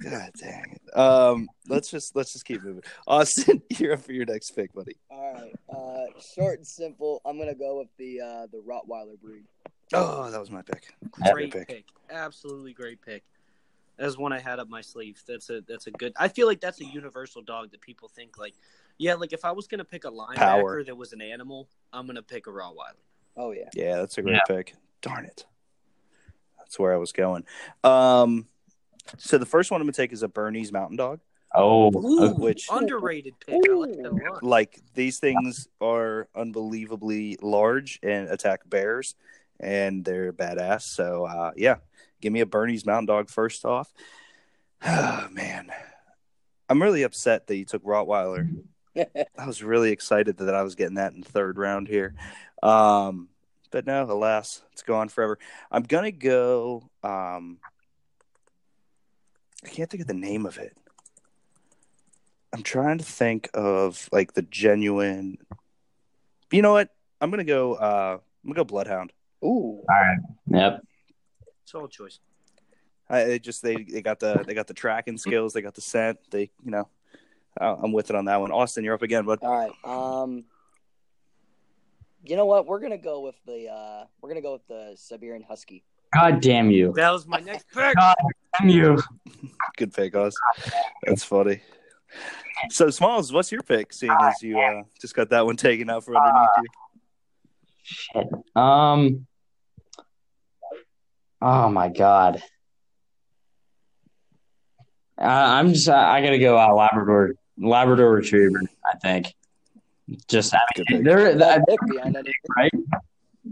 God dang it. Um, let's just let's just keep moving. Austin, you're up for your next pick, buddy. All right. Uh short and simple. I'm gonna go with the uh the Rottweiler breed. Oh, that was my pick. Great pick. pick. Absolutely great pick. That's one I had up my sleeve. That's a that's a good. I feel like that's a universal dog that people think like, yeah, like if I was gonna pick a linebacker Power. that was an animal, I'm gonna pick a Rottweiler. Oh yeah, yeah, that's a great yeah. pick. Darn it, that's where I was going. Um, so the first one I'm gonna take is a Bernese Mountain Dog. Oh, Ooh. Which- underrated pick. I like that a lot. like these things are unbelievably large and attack bears and they're badass so uh yeah give me a Bernese mountain dog first off oh man i'm really upset that you took rottweiler i was really excited that i was getting that in the third round here um but no alas it's gone forever i'm gonna go um i can't think of the name of it I'm trying to think of like the genuine. You know what? I'm gonna go. Uh, I'm gonna go Bloodhound. Ooh. All right. Yep. Solid choice. I it just they they got the they got the tracking skills. They got the scent. They you know. Uh, I'm with it on that one. Austin, you're up again, bud. All right. Um. You know what? We're gonna go with the uh we're gonna go with the Siberian Husky. God damn you. That was my next pick. God damn you. Good pick, Oz. That's funny. So, Smalls, what's your pick? Seeing as you uh, just got that one taken out from underneath you. Shit. Um. Oh my god. Uh, I'm just. I gotta go uh, Labrador. Labrador Retriever. I think. Just. I Good mean, pick. they're. That I- pick behind it. right.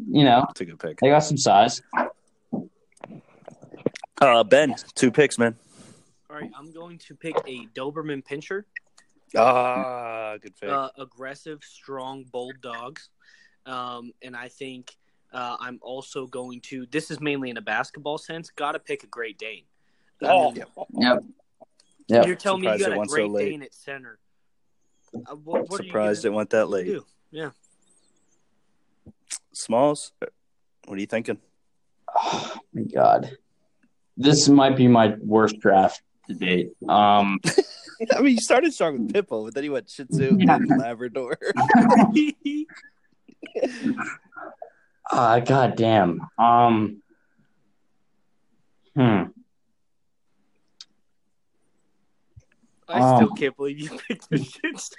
You know, That's a good pick. they got some size. Uh, ben, two picks, man. All right, I'm going to pick a Doberman Pinscher. Ah, good pick. Uh, aggressive, strong, bold dogs. Um, and I think uh, I'm also going to. This is mainly in a basketball sense. Got to pick a Great Dane. I Oh, mean, Yep. Yep. You're telling me you got it a went so Great late. Dane at center. Uh, what, what Surprised gonna it went that late. do? Yeah. Smalls, what are you thinking? Oh my god. This might be my worst draft to date. Um. I mean, you started strong with Pitbull, but then you went Shih Tzu Yeah. and Labrador. Uh, God damn. Um. Hmm. I still Um, can't believe you picked the Shih Tzu.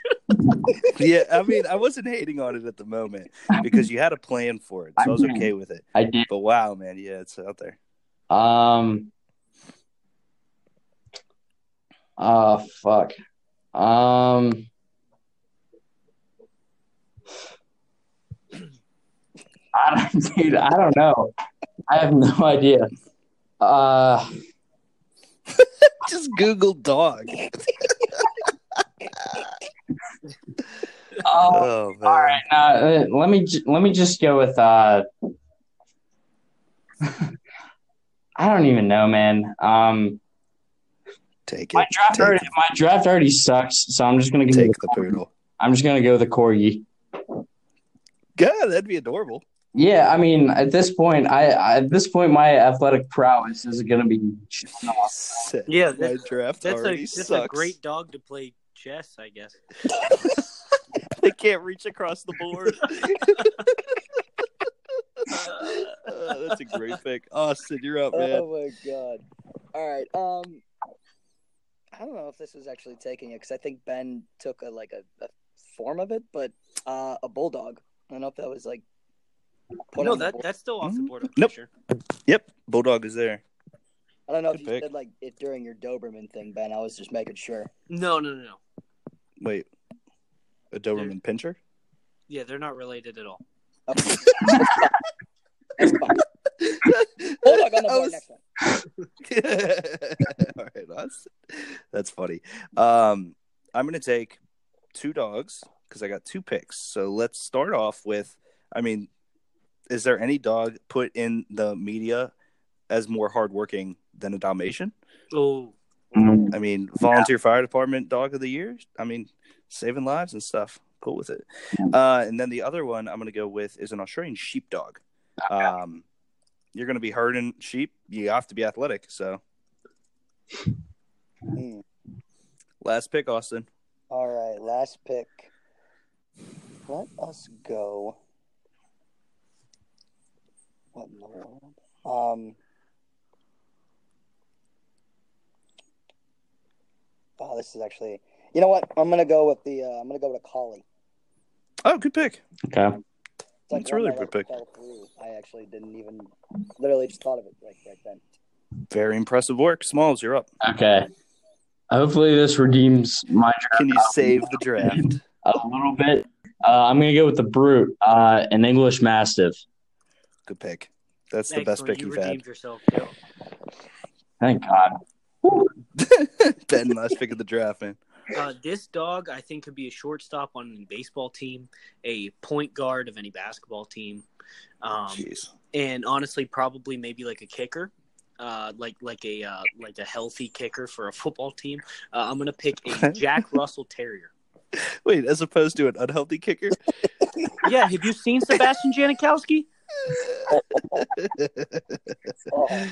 yeah, I mean, I wasn't hating on it at the moment because you had a plan for it, so I was okay with it. I did. But wow, man, yeah, it's out there. Um. Oh fuck. Um. I don't, dude. I don't know. I have no idea. Uh. Just Google dog. Oh. Oh man, All right. Uh, let me j- let me just go with. uh I don't even know, man. Um. take My it. draft Take, already, my draft already sucks, so I'm just gonna go. take the poodle. I'm just gonna go with the corgi. God, that'd be adorable. Yeah, I mean, at this point, I, I at this point, my athletic prowess is gonna be. Shit, Yeah, my that- draft That's a already that's sucks. a great dog to play chess, I guess. they can't reach across the board. Uh, that's a great pick, Austin. You're up, man. Oh my god. All right. Um, I don't know if this was actually taking it because I think Ben took a like a, a form of it, but uh, a bulldog. I don't know if that was like. Put no, that that's still off the board. I'm Nope. sure. Yep, bulldog is there. I don't know if you pick. said like it during your Doberman thing, Ben. I was just making sure. No, no, no, no. Wait, a Doberman Pinscher? Yeah, they're not related at all. Okay. That's fine. Bulldog on the board was- next one. All right, that's that's funny. Um, I'm gonna take two dogs because I got two picks. So let's start off with. I mean, is there any dog put in the media as more hardworking than a Dalmatian? Oh, I mean, volunteer fire department dog of the year. I mean, saving lives and stuff. Cool with it. Uh, and then the other one I'm going to go with is an Australian sheepdog. Um, you're going to be herding sheep. You have to be athletic. So, Hmm. last pick, Austin. All right, last pick. Let us go. What in the world? Um. Oh, this is actually. You know what? I'm gonna go with the. Uh, I'm gonna go with a collie. Oh, good pick. Okay. It's like That's really that good pick. I actually didn't even. Literally just thought of it right right then. Very impressive work. Smalls, you're up. Okay. hopefully this redeems my draft Can you save the draft? a little bit. Uh, I'm gonna go with the brute, uh, an English Mastiff. Good pick. That's the best Excellent. pick you you've redeemed had. yourself. Phil. Thank God. ben, last pick of the draft, man. Uh, this dog, I think, could be a shortstop on any baseball team, a point guard of any basketball team, um, Jeez. and honestly, probably maybe like a kicker, uh, like like a uh, like a healthy kicker for a football team. Uh, I'm gonna pick a Jack Russell Terrier. Wait, as opposed to an unhealthy kicker? Yeah, have you seen Sebastian Janikowski?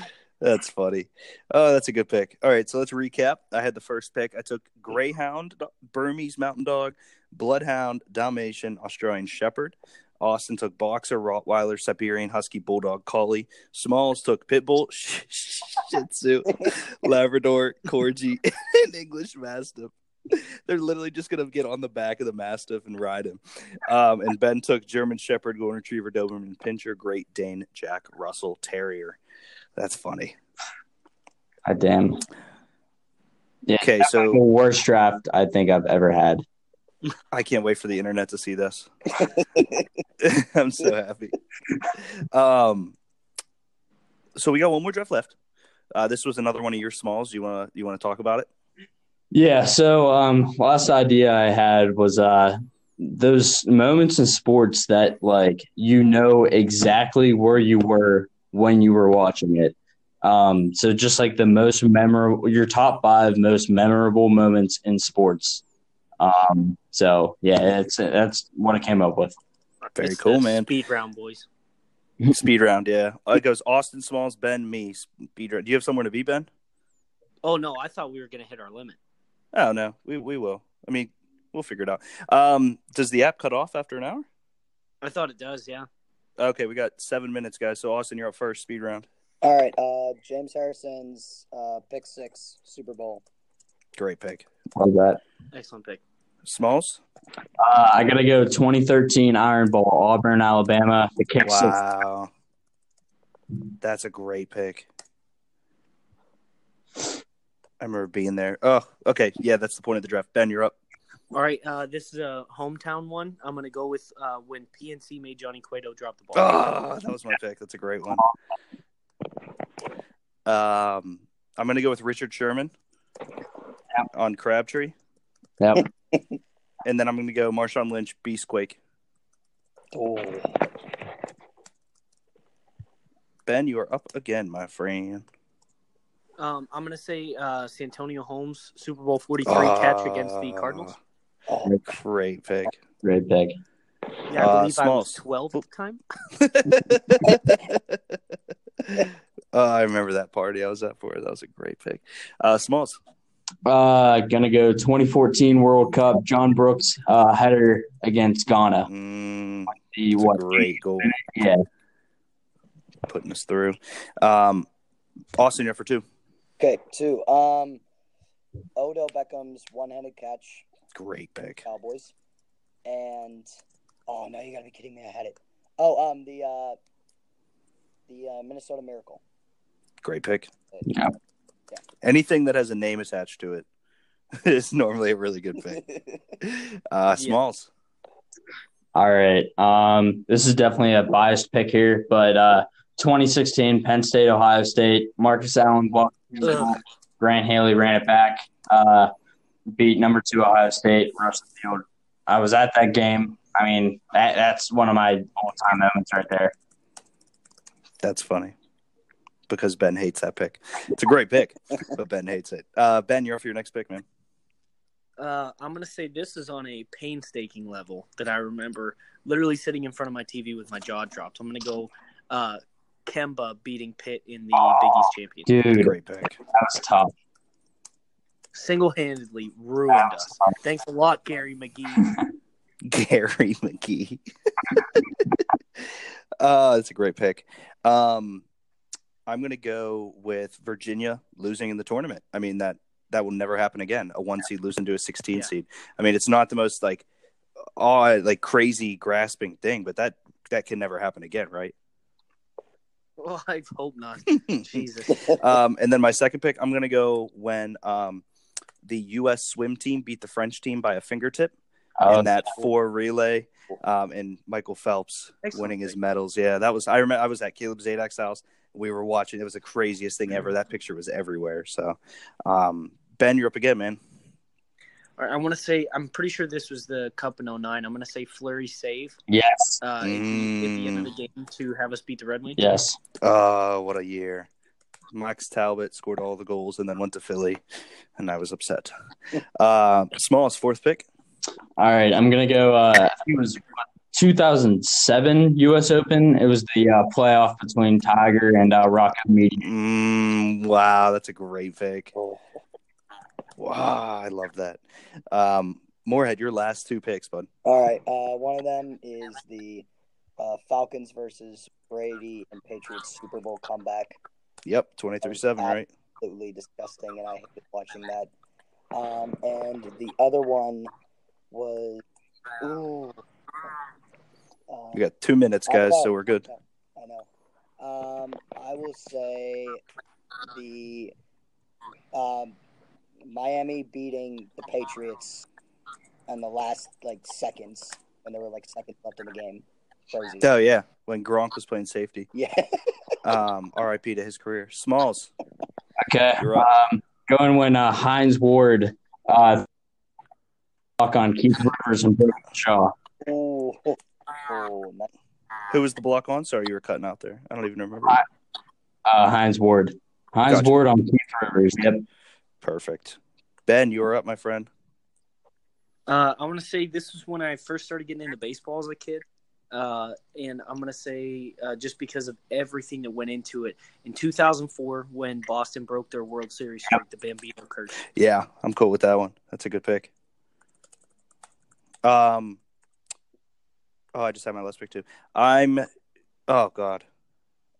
That's funny. Oh, that's a good pick. All right, so let's recap. I had the first pick. I took Greyhound, Burmese Mountain Dog, Bloodhound, Dalmatian, Australian Shepherd. Austin took Boxer, Rottweiler, Siberian Husky, Bulldog, Collie. Smalls took Pitbull, Shih Tzu, Labrador, Corgi, and English Mastiff. They're literally just gonna get on the back of the Mastiff and ride him. Um, and Ben took German Shepherd, Golden Retriever, Doberman Pinscher, Great Dane, Jack Russell Terrier. That's funny. I damn. Yeah, Okay, the so worst draft I think I've ever had. I can't wait for the internet to see this. I'm so happy. Um, so we got one more draft left. Uh, this was another one of your smalls. You wanna you wanna talk about it? Yeah. So, um, last idea I had was uh, those moments in sports that like you know exactly where you were when you were watching it. Um, so just like the most memorable, your top five most memorable moments in sports. Um, so yeah, it's that's what I came up with. Very It's cool, man. Speed round, boys. Speed round, yeah. Uh, It goes Austin Smalls, Ben, me. Speed round. Do you have somewhere to be, Ben? Oh no, I thought we were gonna hit our limit. Oh no, we we will. I mean, we'll figure it out. Um, does the app cut off after an hour? I thought it does. Yeah. Okay, we got seven minutes, guys. So Austin, you're up first. Speed round. All right, uh, James Harrison's uh, pick six Super Bowl. Great pick. Love that. Excellent pick. Smalls. Uh, I gotta go 2013 Iron Bowl, Auburn, Alabama. The kick six. Wow. That's a great pick. I remember being there. Oh, okay. Yeah, that's the point of the draft. Ben, you're up. All right, uh, this is a hometown one. I'm gonna go with uh, when PNC made Johnny Cueto drop the ball. Oh, that was my pick. That's a great one. Um, I'm going to go with Richard Sherman on Crabtree. Yep. And then I'm going to go Marshawn Lynch, Beastquake. Oh, Ben, you are up again, my friend. Um, I'm gonna say uh, Santonio Holmes Super Bowl 43 catch against the Cardinals. oh, Great pick. Great pick. Yeah, I Uh, believe I was 12 at the time. oh, I remember that party I was at for. That was a great pick. Uh, Smalls. Uh, gonna go 2014 World Cup. John Brooks uh, header against Ghana. Mm, The that's what? a great goal. Yeah. Putting us through. Um, Austin, you're for two. Okay. Two. Um, Odell Beckham's one-handed catch, Great pick. Cowboys, and oh no, you gotta be kidding me! I had it. Oh, um, the uh, the uh, Minnesota Miracle. Great pick. Yeah. Anything that has a name attached to it is normally a really good pick. Uh, Smalls. All right. Um, this is definitely a biased pick here, but uh, 2016 Penn State, Ohio State. Marcus Allen, blocked Ugh. Grant Haley ran it back. Uh, beat number two Ohio State, rushed the field. I was at that game. I mean, that, that's one of my all-time moments right there. That's funny because Ben hates that pick. It's a great pick, but Ben hates it. Uh, ben, you're off for your next pick, man. Uh, I'm gonna say this is on a painstaking level that I remember literally sitting in front of my TV with my jaw dropped. I'm gonna go uh, Kemba beating Pitt in the Big East championship. Dude, that Great pick. was tough. Single-handedly ruined us. Thanks a lot, Gary McGhee. Gary McGhee. uh, that's a great pick. Um, I'm going to go with Virginia losing in the tournament. I mean that that will never happen again. A one seed losing to a 16 Yeah. seed. I mean, it's not the most like odd, like crazy grasping thing, but that that can never happen again, right? well, I hope not. Jesus. um, and then my second pick, I'm going to go when um, the U.S. swim team beat the French team by a fingertip Oh, in that four relay, um, and Michael Phelps Excellent. winning his medals. Yeah, that was. I remember I was at Caleb Zadok's house. We were watching. It was the craziest thing ever. That picture was everywhere. So, um, Ben, you're up again, man. All right, I want to say I'm pretty sure this was the Cup in 09. I'm going to say Fleury save yes, uh, at, the, at the end of Mm. the game to have us beat the Red Wings. yes. Oh, what a year! Max Talbot scored all the goals and then went to Philly, and I was upset. Uh, Small's fourth pick. All right, I'm gonna go. Uh, I think it was 2007 U.S. Open. It was the uh, playoff between Tiger and uh, Rocco Mediate. Mm, wow, that's a great pick. Wow, I love that. Um, Moorhead, your last two picks, bud. All right. Uh, one of them is the uh, Falcons versus Brady and Patriots Super Bowl comeback. Yep, 23-7, right? Absolutely disgusting, and I hated watching that. Um, and the other one was. Ooh. Um, We got two minutes, guys, so we're good. I know. Um, I will say the um, Miami beating the Patriots in the last like seconds when there were like seconds left in the game. Crazy. Oh yeah, when Gronk was playing safety. Yeah. Um, R.I.P. to his career. Smalls, Okay, um, going when uh, Hines Ward uh, talk on Keith Rivers and Brooklyn Shaw. Ooh. Oh, nice. Who was the block on? Sorry, you were cutting out there. I don't even remember. Uh, Hines Ward. Hines Gotcha. Ward on Keith Rivers. Yep. Perfect. Ben, you were up, my friend. Uh, I want to say this was when I first started getting into baseball as a kid. Uh, and I'm going to say, uh, just because of everything that went into it, in 2004, when Boston broke their World Series streak, the Bambino curse. Yeah, I'm cool with that one. That's a good pick. Um, oh, I just had my last pick too. I'm, oh god,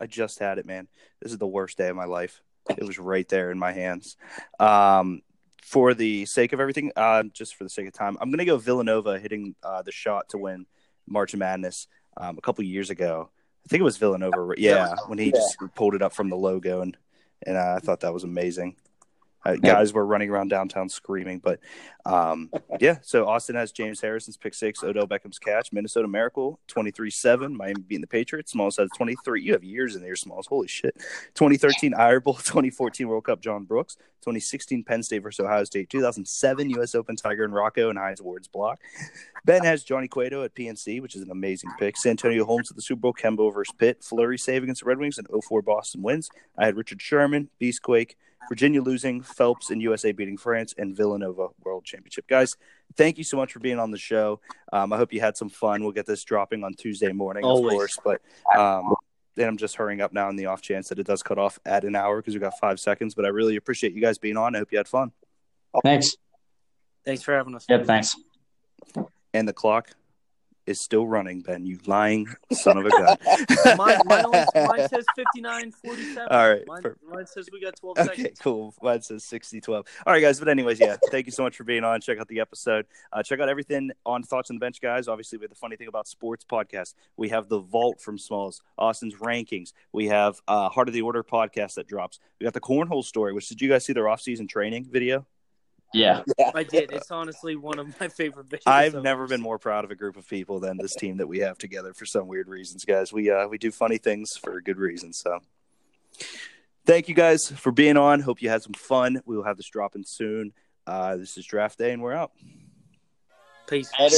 I just had it, man. This is the worst day of my life. It was right there in my hands. Um, for the sake of everything, uh, just for the sake of time, I'm gonna go Villanova hitting uh, the shot to win March Madness um, a couple years ago. I think it was Villanova. Yeah, when he just pulled it up from the logo, and and uh, I thought that was amazing. Uh, guys were running around downtown screaming, but um, yeah. So Austin has James Harrison's pick six, Odell Beckham's catch, Minnesota Miracle twenty three seven, Miami beating the Patriots. Smalls has twenty three. You have years in there, Smalls. Holy shit. Twenty thirteen Iron Bowl, twenty fourteen World Cup John Brooks, twenty sixteen Penn State versus Ohio State, two thousand seven U.S. Open Tiger and Rocco and Hines Ward's block. Ben has Johnny Cueto at PNC, which is an amazing pick. Santonio Holmes at the Super Bowl, Kemba versus Pitt, Fleury save against the Red Wings, and 04 Boston wins. I had Richard Sherman, Beastquake, Virginia losing, Phelps and USA beating France, and Villanova World Championship. Guys, thank you so much for being on the show. Um, I hope you had some fun. We'll get this dropping on Tuesday morning, of course. But um, then I'm just hurrying up now in the off chance that it does cut off at an hour because we've got five seconds. But I really appreciate you guys being on. I hope you had fun. Thanks. Thanks for having us. Yep. Thanks. And the clock is still running, Ben. You lying son of a gun. mine, mine, only, mine says 59 47. All right, Mine, mine says we got 12 Okay, seconds. cool. Mine says 60 12. All right, guys. But, anyways, yeah, thank you so much for being on. Check out the episode. Uh, check out everything on Thoughts on the Bench, guys. Obviously, we have the funny thing about sports podcast. We have the Vault from Smalls, Austin's Rankings. We have uh, Heart of the Order podcast that drops. We got the Cornhole story, which did you guys see their off-season training video? Yeah. I did. It's honestly one of my favorite videos. I've I've never ever been more proud of a group of people than this team that we have together for some weird reasons, guys. We uh we do funny things for good reasons. So thank you guys for being on. Hope you had some fun. We will have this dropping soon. Uh this is draft day and we're out. Peace. Later.